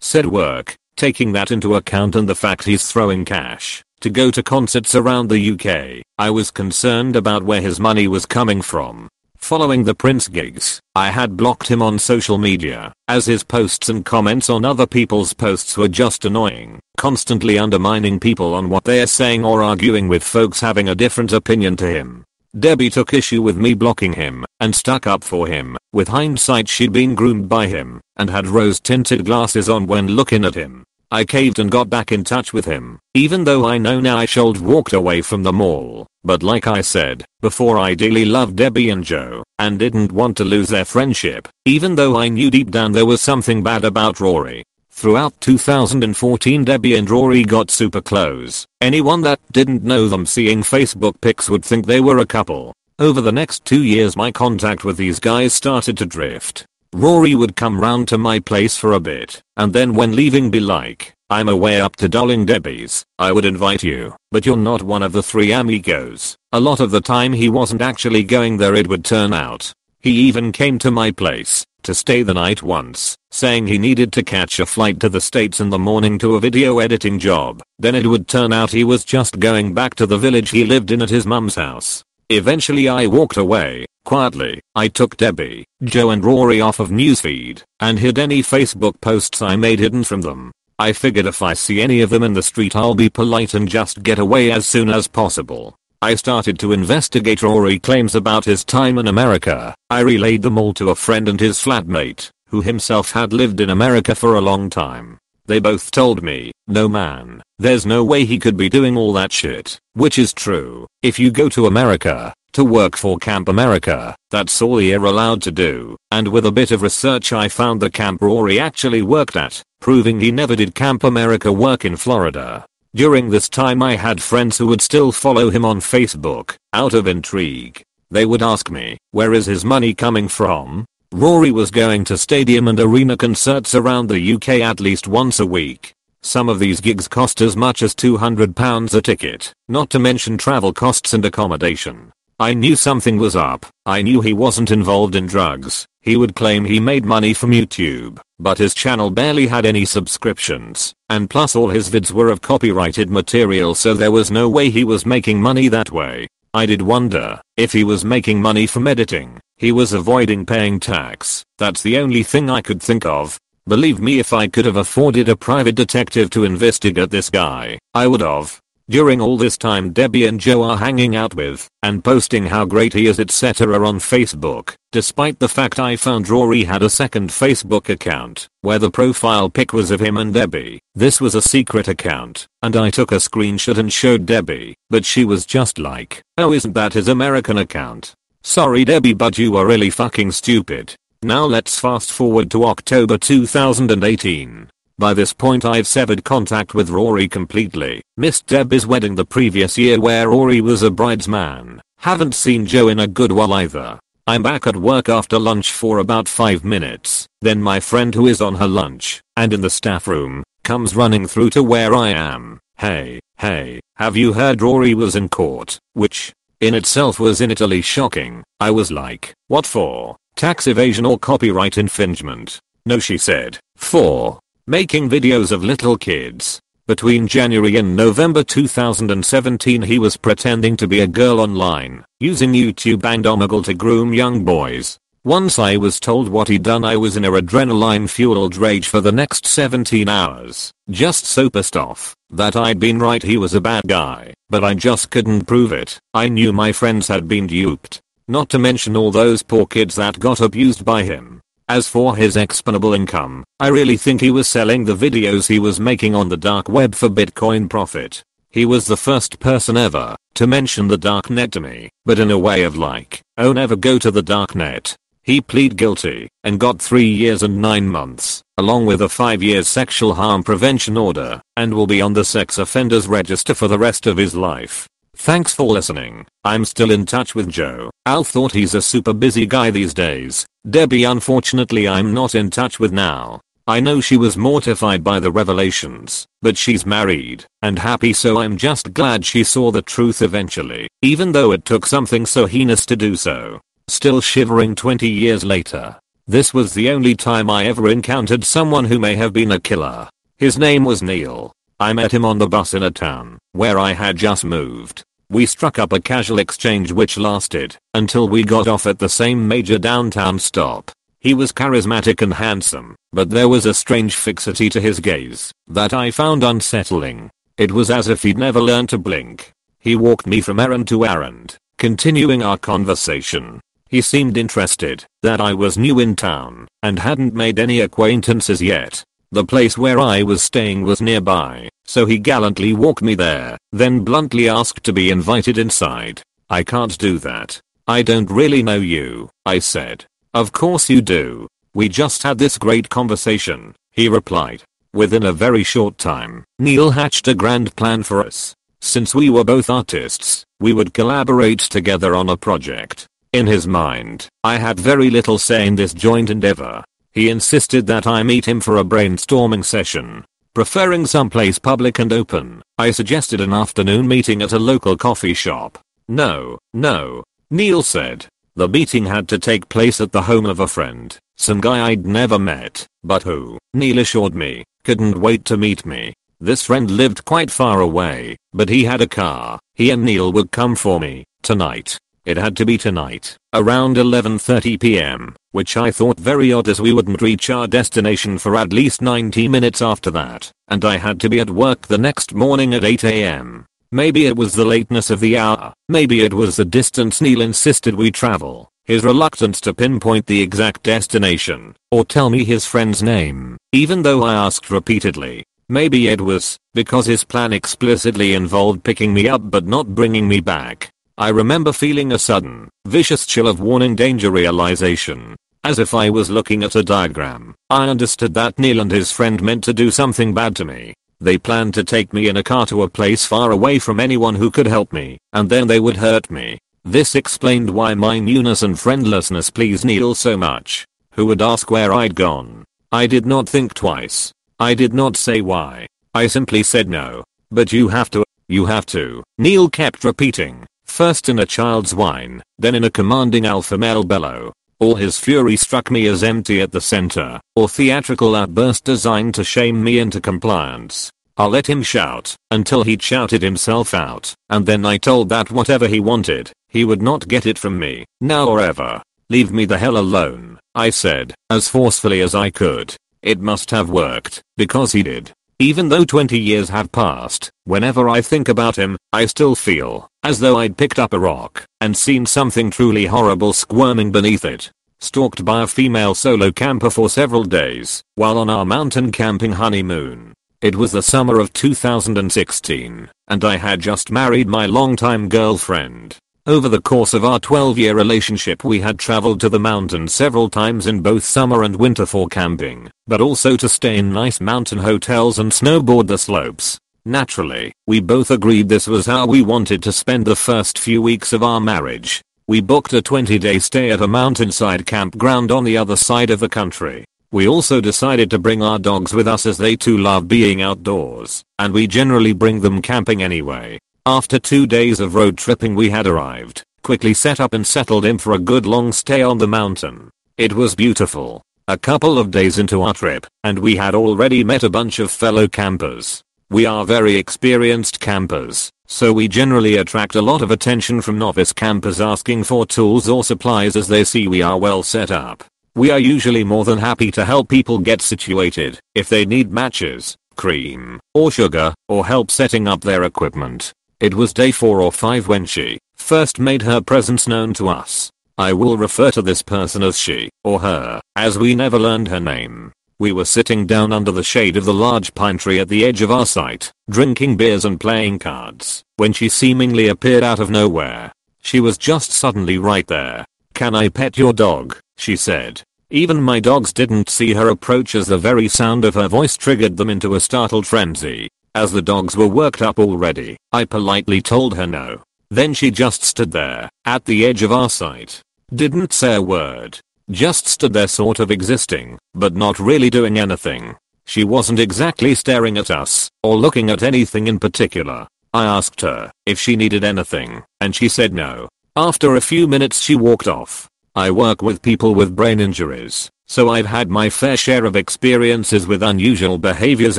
said work, taking that into account and the fact he's throwing cash to go to concerts around the UK, I was concerned about where his money was coming from. Following the Prince gigs, I had blocked him on social media, as his posts and comments on other people's posts were just annoying, constantly undermining people on what they are saying or arguing with folks having a different opinion to him. Debbie took issue with me blocking him and stuck up for him. With hindsight she'd been groomed by him and had rose tinted glasses on when looking at him. I caved and got back in touch with him, even though I know now I should've walked away from them all. But like I said, before I dearly loved Debbie and Joe, and didn't want to lose their friendship, even though I knew deep down there was something bad about Rory. Throughout 2014 Debbie and Rory got super close. Anyone that didn't know them seeing Facebook pics would think they were a couple. Over the next two years my contact with these guys started to drift. Rory would come round to my place for a bit, and then when leaving be like, I'm away up to Darling Debbie's, I would invite you, but you're not one of the three amigos. A lot of the time he wasn't actually going there it would turn out. He even came to my place, to stay the night once, saying he needed to catch a flight to the States in the morning to a video editing job. Then it would turn out he was just going back to the village he lived in at his mum's house. Eventually I walked away, Quietly, I took Debbie, Joe and Rory off of newsfeed and hid any Facebook posts I made hidden from them. I figured if I see any of them in the street I'll be polite and just get away as soon as possible. I started to investigate Rory claims about his time in America. I relayed them all to a friend and his flatmate, who himself had lived in America for a long time. They both told me, no man, there's no way he could be doing all that shit. Which is true. If you go to America, to work for Camp America, that's all you're allowed to do, and with a bit of research I found the camp Rory actually worked at, proving he never did Camp America work in Florida. During this time I had friends who would still follow him on Facebook, out of intrigue. They would ask me, where is his money coming from? Rory was going to stadium and arena concerts around the UK at least once a week. Some of these gigs cost as much as £200 a ticket, not to mention travel costs and accommodation. I knew something was up. I knew he wasn't involved in drugs. He would claim he made money from YouTube, but his channel barely had any subscriptions, and plus all his vids were of copyrighted material so there was no way he was making money that way. I did wonder if he was making money from editing. He was avoiding paying tax. That's the only thing I could think of. Believe me if I could have afforded a private detective to investigate this guy, I would have. During all this time Debbie and Joe are hanging out with and posting how great he is etc on Facebook, despite the fact I found Rory had a second Facebook account where the profile pic was of him and Debbie. This was a secret account and I took a screenshot and showed Debbie, but she was just like, oh isn't that his American account? Sorry Debbie but you are really fucking stupid. Now let's fast forward to October 2018. By this point I've severed contact with Rory completely. Missed Debbie's wedding the previous year where Rory was a bridesman. Haven't seen Joe in a good while either. I'm back at work after lunch for about 5 minutes. Then my friend who is on her lunch and in the staff room comes running through to where I am. Hey, hey, have you heard Rory was in court? Which in itself was in Italy shocking. I was like, what for? Tax evasion or copyright infringement? No she said, for making videos of little kids. Between January and November 2017 he was pretending to be a girl online, using YouTube and Omegle to groom young boys. Once I was told what he'd done I was in a adrenaline fueled rage for the next 17 hours, just so pissed off that I'd been right he was a bad guy, but I just couldn't prove it. I knew my friends had been duped. Not to mention all those poor kids that got abused by him. As for his exponential income, I really think he was selling the videos he was making on the dark web for Bitcoin profit. He was the first person ever to mention the darknet to me, but in a way of like, oh never go to the darknet. He plead guilty and got 3 years and 9 months, along with a 5 years sexual harm prevention order, and will be on the sex offenders register for the rest of his life. Thanks for listening. I'm still in touch with Joe. Al thought he's a super busy guy these days. Debbie unfortunately I'm not in touch with now. I know she was mortified by the revelations, but she's married and happy so I'm just glad she saw the truth eventually, even though it took something so heinous to do so. Still shivering 20 years later. This was the only time I ever encountered someone who may have been a killer. His name was Neil. I met him on the bus in a town where I had just moved. We struck up a casual exchange which lasted until we got off at the same major downtown stop. He was charismatic and handsome, but there was a strange fixity to his gaze that I found unsettling. It was as if he'd never learned to blink. He walked me from errand to errand, continuing our conversation. He seemed interested that I was new in town and hadn't made any acquaintances yet. The place where I was staying was nearby, so he gallantly walked me there, then bluntly asked to be invited inside. I can't do that. I don't really know you, I said. Of course you do. We just had this great conversation, he replied. Within a very short time, Neil hatched a grand plan for us. Since we were both artists, we would collaborate together on a project. In his mind, I had very little say in this joint endeavor. He insisted that I meet him for a brainstorming session. Preferring someplace public and open, I suggested an afternoon meeting at a local coffee shop. No, no, Neil said. The meeting had to take place at the home of a friend, some guy I'd never met, but who, Neil assured me, couldn't wait to meet me. This friend lived quite far away, but he had a car. He and Neil would come for me, tonight. It had to be tonight, around 11.30 pm, which I thought very odd as we wouldn't reach our destination for at least 90 minutes after that, and I had to be at work the next morning at 8 am. Maybe it was the lateness of the hour, maybe it was the distance Neil insisted we travel, his reluctance to pinpoint the exact destination, or tell me his friend's name, even though I asked repeatedly. Maybe it was, because his plan explicitly involved picking me up but not bringing me back. I remember feeling a sudden, vicious chill of warning danger realization. As if I was looking at a diagram, I understood that Neil and his friend meant to do something bad to me. They planned to take me in a car to a place far away from anyone who could help me, and then they would hurt me. This explained why my newness and friendlessness pleased Neil so much. Who would ask where I'd gone? I did not think twice. I did not say why. I simply said no. But you have to, you have to. Neil kept repeating. First in a child's whine, then in a commanding alpha male bellow. All his fury struck me as empty at the center, or theatrical outburst designed to shame me into compliance. I let him shout, until he'd shouted himself out, and then I told that whatever he wanted, he would not get it from me, now or ever. Leave me the hell alone, I said, as forcefully as I could. It must have worked, because he did. Even though 20 years have passed, whenever I think about him, I still feel as though I'd picked up a rock and seen something truly horrible squirming beneath it. Stalked by a female solo camper for several days while on our mountain camping honeymoon. It was the summer of 2016, and I had just married my longtime girlfriend. Over the course of our 12 year relationship we had traveled to the mountains several times in both summer and winter for camping, but also to stay in nice mountain hotels and snowboard the slopes. Naturally, we both agreed this was how we wanted to spend the first few weeks of our marriage. We booked a 20 day stay at a mountainside campground on the other side of the country. We also decided to bring our dogs with us as they too love being outdoors, and we generally bring them camping anyway. After two days of road tripping we had arrived, quickly set up and settled in for a good long stay on the mountain. It was beautiful. A couple of days into our trip, and we had already met a bunch of fellow campers. We are very experienced campers, so we generally attract a lot of attention from novice campers asking for tools or supplies as they see we are well set up. We are usually more than happy to help people get situated if they need matches, cream, or sugar, or help setting up their equipment. It was day 4 or 5 when she first made her presence known to us. I will refer to this person as she or her, as we never learned her name. We were sitting down under the shade of the large pine tree at the edge of our site, drinking beers and playing cards, when she seemingly appeared out of nowhere. She was just suddenly right there. Can I pet your dog? she said. Even my dogs didn't see her approach as the very sound of her voice triggered them into a startled frenzy. As the dogs were worked up already, I politely told her no. Then she just stood there, at the edge of our site. Didn't say a word. Just stood there sort of existing, but not really doing anything. She wasn't exactly staring at us, or looking at anything in particular. I asked her if she needed anything, and she said no. After a few minutes she walked off. I work with people with brain injuries, so I've had my fair share of experiences with unusual behaviors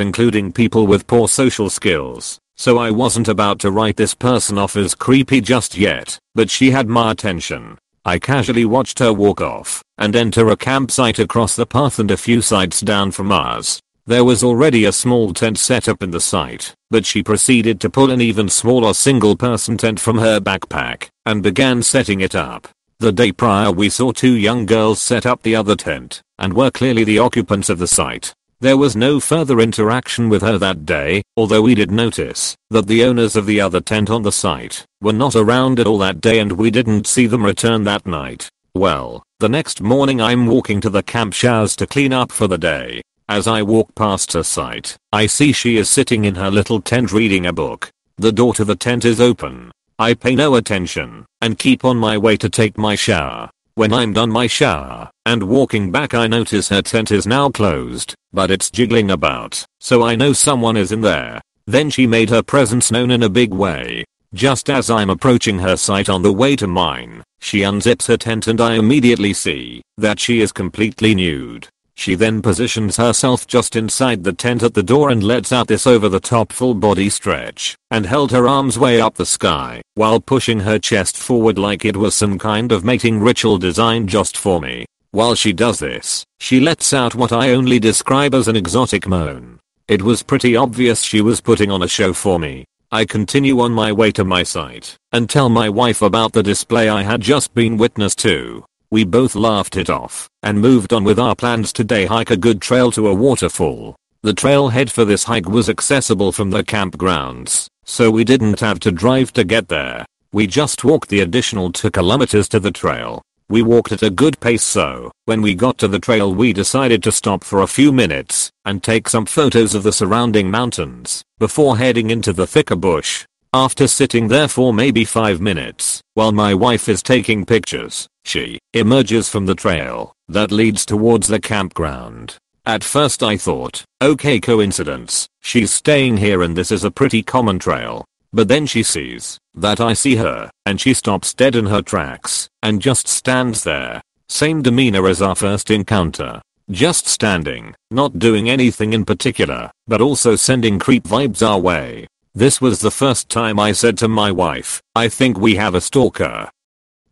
including people with poor social skills, so I wasn't about to write this person off as creepy just yet, but she had my attention. I casually watched her walk off and enter a campsite across the path and a few sites down from ours. There was already a small tent set up in the site, but she proceeded to pull an even smaller single person tent from her backpack and began setting it up. The day prior we saw two young girls set up the other tent and were clearly the occupants of the site. There was no further interaction with her that day, although we did notice that the owners of the other tent on the site were not around at all that day and we didn't see them return that night. Well, the next morning I'm walking to the camp showers to clean up for the day. As I walk past her site, I see she is sitting in her little tent reading a book. The door to the tent is open. I pay no attention and keep on my way to take my shower. When I'm done my shower and walking back I notice her tent is now closed, but it's jiggling about, so I know someone is in there. Then she made her presence known in a big way. Just as I'm approaching her site on the way to mine, she unzips her tent and I immediately see that she is completely nude. She then positions herself just inside the tent at the door and lets out this over the top full body stretch and held her arms way up the sky while pushing her chest forward like it was some kind of mating ritual designed just for me. While she does this, she lets out what I only describe as an exotic moan. It was pretty obvious she was putting on a show for me. I continue on my way to my site and tell my wife about the display I had just been witness to. We both laughed it off and moved on with our plans to day hike a good trail to a waterfall. The trailhead for this hike was accessible from the campgrounds, so we didn't have to drive to get there. We just walked the additional 2 kilometers to the trail. We walked at a good pace so, when we got to the trail we decided to stop for a few minutes and take some photos of the surrounding mountains before heading into the thicker bush. After sitting there for maybe 5 minutes, while my wife is taking pictures, she emerges from the trail that leads towards the campground. At first I thought, okay coincidence, she's staying here and this is a pretty common trail. But then she sees that I see her, and she stops dead in her tracks, and just stands there. Same demeanor as our first encounter. Just standing, not doing anything in particular, but also sending creep vibes our way. This was the first time I said to my wife, I think we have a stalker.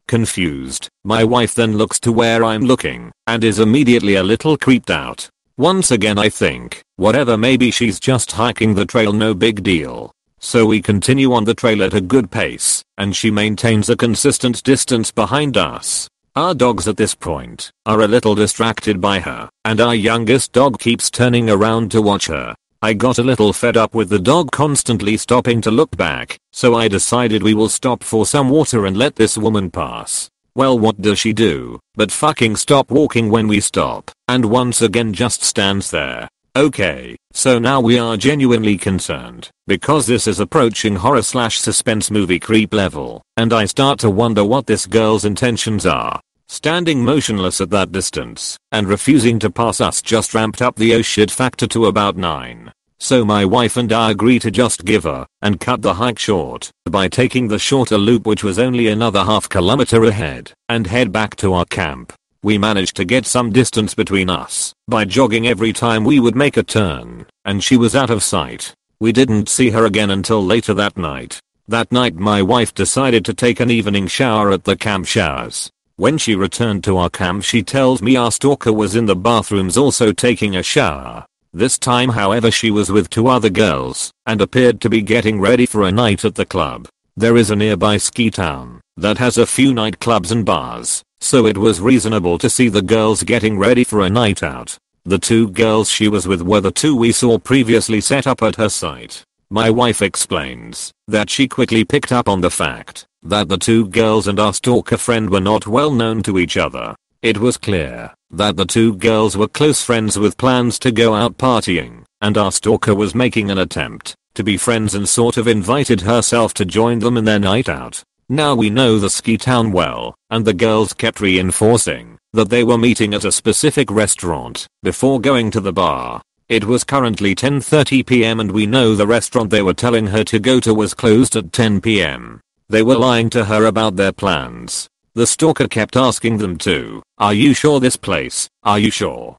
Confused, my wife then looks to where I'm looking, and is immediately a little creeped out. Once again I think, whatever maybe she's just hiking the trail no big deal. So we continue on the trail at a good pace, and she maintains a consistent distance behind us. Our dogs at this point are a little distracted by her, and our youngest dog keeps turning around to watch her. I got a little fed up with the dog constantly stopping to look back, so I decided we will stop for some water and let this woman pass. Well what does she do, but fucking stop walking when we stop, and once again just stands there. Okay, so now we are genuinely concerned, because this is approaching horror slash suspense movie creep level, and I start to wonder what this girl's intentions are. Standing motionless at that distance and refusing to pass us just ramped up the oh shit factor to about 9. So my wife and I agree to just give her and cut the hike short by taking the shorter loop which was only another half kilometer ahead and head back to our camp. We managed to get some distance between us by jogging every time we would make a turn and she was out of sight. We didn't see her again until later that night. That night my wife decided to take an evening shower at the camp showers when she returned to our camp she tells me our stalker was in the bathrooms also taking a shower. This time however she was with two other girls and appeared to be getting ready for a night at the club. There is a nearby ski town that has a few nightclubs and bars, so it was reasonable to see the girls getting ready for a night out. The two girls she was with were the two we saw previously set up at her site. My wife explains that she quickly picked up on the fact that the two girls and our stalker friend were not well known to each other. It was clear that the two girls were close friends with plans to go out partying, and our stalker was making an attempt to be friends and sort of invited herself to join them in their night out. Now we know the ski town well, and the girls kept reinforcing that they were meeting at a specific restaurant before going to the bar. It was currently 10.30 pm and we know the restaurant they were telling her to go to was closed at 10 pm. They were lying to her about their plans. The stalker kept asking them to, are you sure this place, are you sure?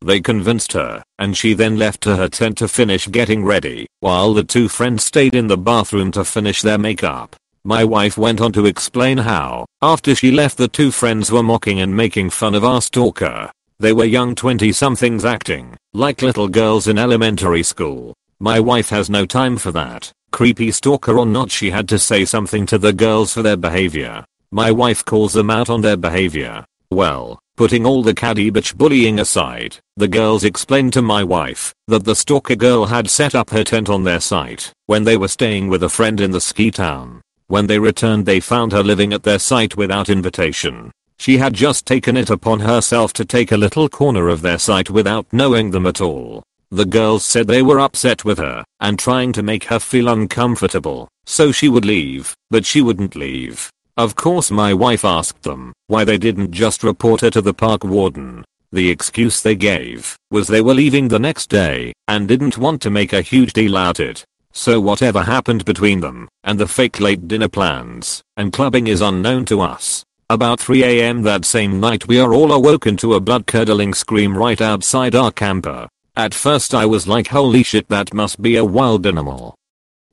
They convinced her, and she then left to her tent to finish getting ready, while the two friends stayed in the bathroom to finish their makeup. My wife went on to explain how, after she left the two friends were mocking and making fun of our stalker, They were young 20 somethings acting like little girls in elementary school. My wife has no time for that. Creepy stalker or not she had to say something to the girls for their behavior. My wife calls them out on their behavior. Well, putting all the caddy bitch bullying aside, the girls explained to my wife that the stalker girl had set up her tent on their site when they were staying with a friend in the ski town. When they returned they found her living at their site without invitation. She had just taken it upon herself to take a little corner of their site without knowing them at all. The girls said they were upset with her and trying to make her feel uncomfortable, so she would leave, but she wouldn't leave. Of course my wife asked them why they didn't just report her to the park warden. The excuse they gave was they were leaving the next day and didn't want to make a huge deal out it. So whatever happened between them and the fake late dinner plans and clubbing is unknown to us. About 3am that same night we are all awoken to a blood-curdling scream right outside our camper. At first I was like holy shit that must be a wild animal.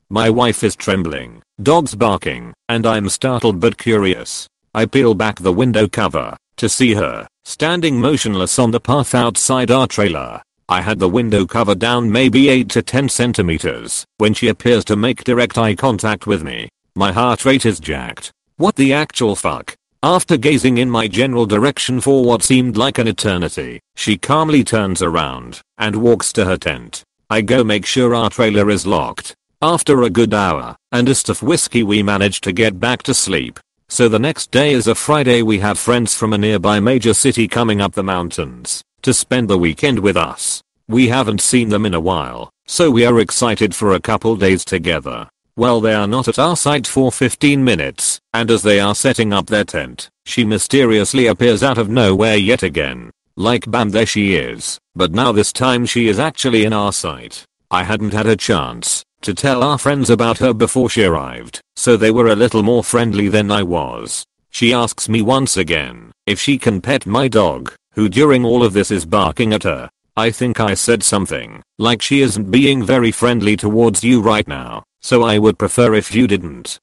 My wife is trembling, dogs barking, and I'm startled but curious. I peel back the window cover to see her standing motionless on the path outside our trailer. I had the window cover down maybe 8 to 10 centimeters when she appears to make direct eye contact with me. My heart rate is jacked. What the actual fuck? After gazing in my general direction for what seemed like an eternity, she calmly turns around and walks to her tent. I go make sure our trailer is locked. After a good hour and a stiff whiskey we manage to get back to sleep. So the next day is a Friday we have friends from a nearby major city coming up the mountains to spend the weekend with us. We haven't seen them in a while, so we are excited for a couple days together. Well they are not at our site for 15 minutes, and as they are setting up their tent, she mysteriously appears out of nowhere yet again. Like bam there she is, but now this time she is actually in our sight. I hadn't had a chance to tell our friends about her before she arrived, so they were a little more friendly than I was. She asks me once again if she can pet my dog, who during all of this is barking at her. I think I said something like she isn't being very friendly towards you right now, so I would prefer if you didn't.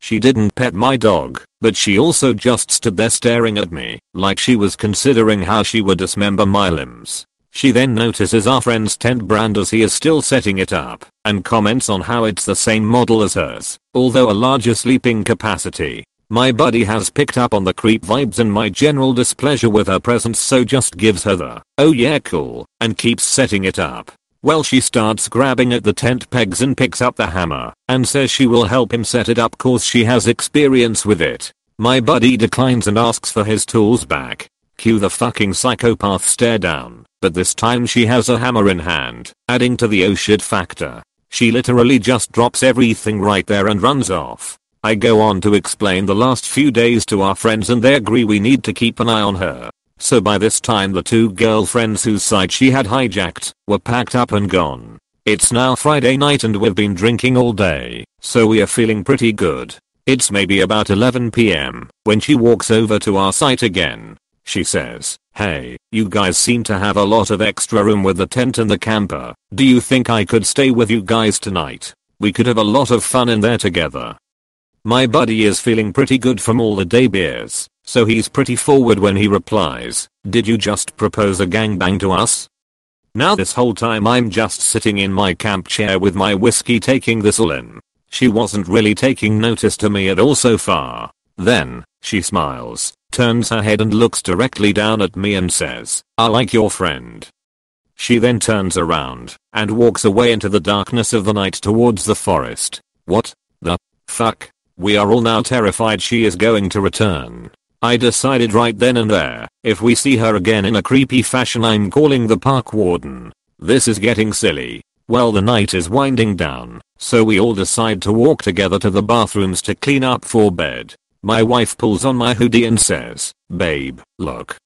She didn't pet my dog, but she also just stood there staring at me, like she was considering how she would dismember my limbs. She then notices our friend's tent brand as he is still setting it up, and comments on how it's the same model as hers, although a larger sleeping capacity. My buddy has picked up on the creep vibes and my general displeasure with her presence so just gives her the, oh yeah cool, and keeps setting it up. Well she starts grabbing at the tent pegs and picks up the hammer and says she will help him set it up cause she has experience with it. My buddy declines and asks for his tools back. Cue the fucking psychopath stare down, but this time she has a hammer in hand, adding to the oh shit factor. She literally just drops everything right there and runs off. I go on to explain the last few days to our friends and they agree we need to keep an eye on her. So by this time the two girlfriends whose side she had hijacked were packed up and gone. It's now Friday night and we've been drinking all day, so we are feeling pretty good. It's maybe about 11pm when she walks over to our site again. She says, hey, you guys seem to have a lot of extra room with the tent and the camper. Do you think I could stay with you guys tonight? We could have a lot of fun in there together. My buddy is feeling pretty good from all the day beers, so he's pretty forward when he replies, did you just propose a gangbang to us? Now this whole time I'm just sitting in my camp chair with my whiskey taking this all in. She wasn't really taking notice to me at all so far. Then, she smiles, turns her head and looks directly down at me and says, I like your friend. She then turns around and walks away into the darkness of the night towards the forest. What the fuck? We are all now terrified she is going to return. I decided right then and there, if we see her again in a creepy fashion I'm calling the park warden. This is getting silly. Well the night is winding down, so we all decide to walk together to the bathrooms to clean up for bed. My wife pulls on my hoodie and says, babe, look.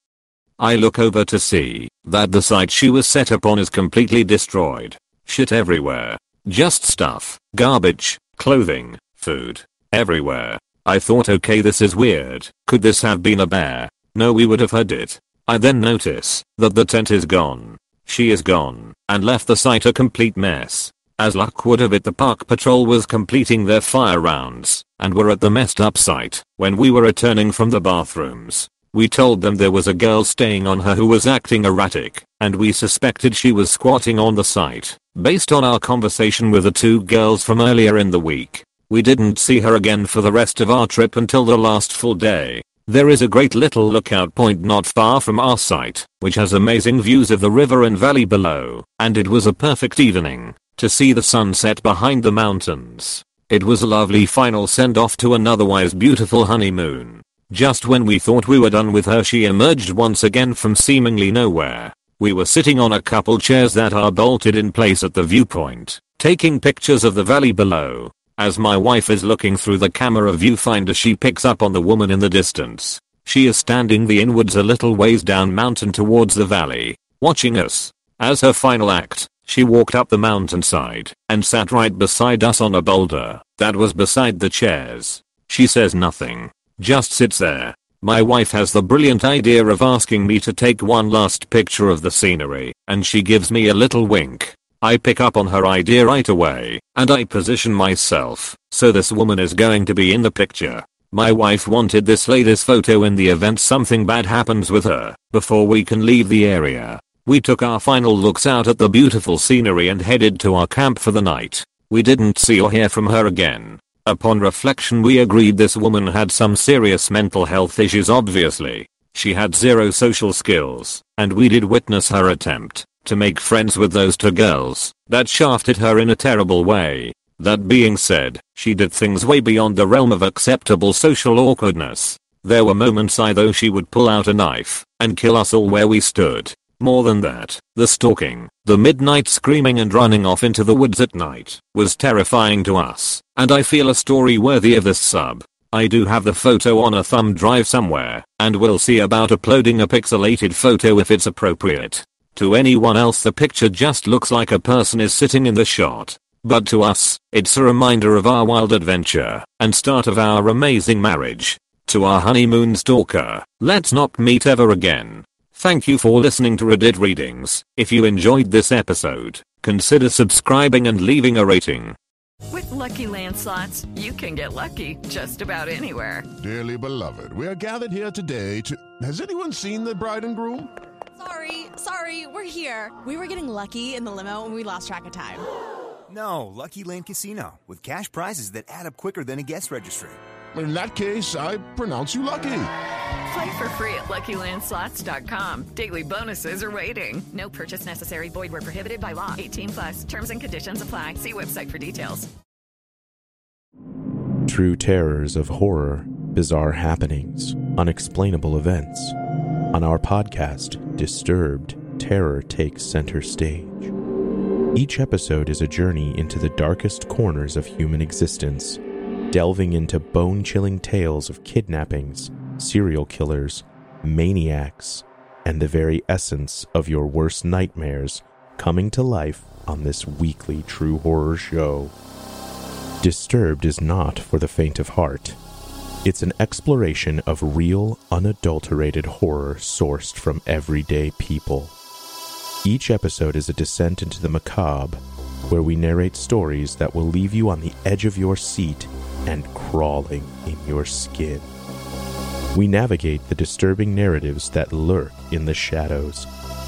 I look over to see that the site she was set upon is completely destroyed. Shit everywhere. Just stuff, garbage, clothing, food, everywhere. I thought okay this is weird, could this have been a bear? No we would have heard it. I then notice that the tent is gone. She is gone and left the site a complete mess. As luck would have it the park patrol was completing their fire rounds and were at the messed up site when we were returning from the bathrooms. We told them there was a girl staying on her who was acting erratic, and we suspected she was squatting on the site. Based on our conversation with the two girls from earlier in the week, we didn't see her again for the rest of our trip until the last full day. There is a great little lookout point not far from our site, which has amazing views of the river and valley below, and it was a perfect evening to see the sunset behind the mountains. It was a lovely final send off to an otherwise beautiful honeymoon. Just when we thought we were done with her she emerged once again from seemingly nowhere. We were sitting on a couple chairs that are bolted in place at the viewpoint, taking pictures of the valley below. As my wife is looking through the camera viewfinder she picks up on the woman in the distance. She is standing the inwards a little ways down mountain towards the valley, watching us. As her final act, she walked up the mountainside and sat right beside us on a boulder that was beside the chairs. She says nothing, just sits there. My wife has the brilliant idea of asking me to take one last picture of the scenery, and she gives me a little wink. I pick up on her idea right away, and I position myself, so this woman is going to be in the picture. My wife wanted this lady's photo in the event something bad happens with her, before we can leave the area. We took our final looks out at the beautiful scenery and headed to our camp for the night. We didn't see or hear from her again. Upon reflection we agreed this woman had some serious mental health issues obviously. She had zero social skills, and we did witness her attempt to make friends with those two girls that shafted her in a terrible way. That being said, she did things way beyond the realm of acceptable social awkwardness. There were moments I though she would pull out a knife and kill us all where we stood. More than that, the stalking, the midnight screaming and running off into the woods at night was terrifying to us, and I feel a story worthy of this sub. I do have the photo on a thumb drive somewhere, and we'll see about uploading a pixelated photo if it's appropriate. To anyone else the picture just looks like a person is sitting in the shot. But to us, it's a reminder of our wild adventure and start of our amazing marriage. To our honeymoon stalker, let's not meet ever again. Thank you for listening to Reddit Readings. If you enjoyed this episode, consider subscribing and leaving a rating. With Lucky Land slots, you can get lucky just about anywhere. Dearly beloved, we are gathered here today to. Has anyone seen the bride and groom? Sorry, sorry, we're here. We were getting lucky in the limo and we lost track of time. No, Lucky Land Casino, with cash prizes that add up quicker than a guest registry. In that case, I pronounce you lucky. Play for free at LuckyLandSlots.com. Daily bonuses are waiting. No purchase necessary. Void where prohibited by law. 18 plus. Terms and conditions apply. See website for details. True terrors of horror, bizarre happenings, unexplainable events. On our podcast, Disturbed, terror takes center stage. Each episode is a journey into the darkest corners of human existence, delving into bone chilling tales of kidnappings, serial killers, maniacs, and the very essence of your worst nightmares coming to life on this weekly true horror show. Disturbed is not for the faint of heart. It's an exploration of real, unadulterated horror sourced from everyday people. Each episode is a descent into the macabre, where we narrate stories that will leave you on the edge of your seat and crawling in your skin. We navigate the disturbing narratives that lurk in the shadows,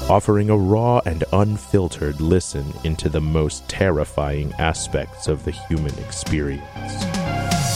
offering a raw and unfiltered listen into the most terrifying aspects of the human experience.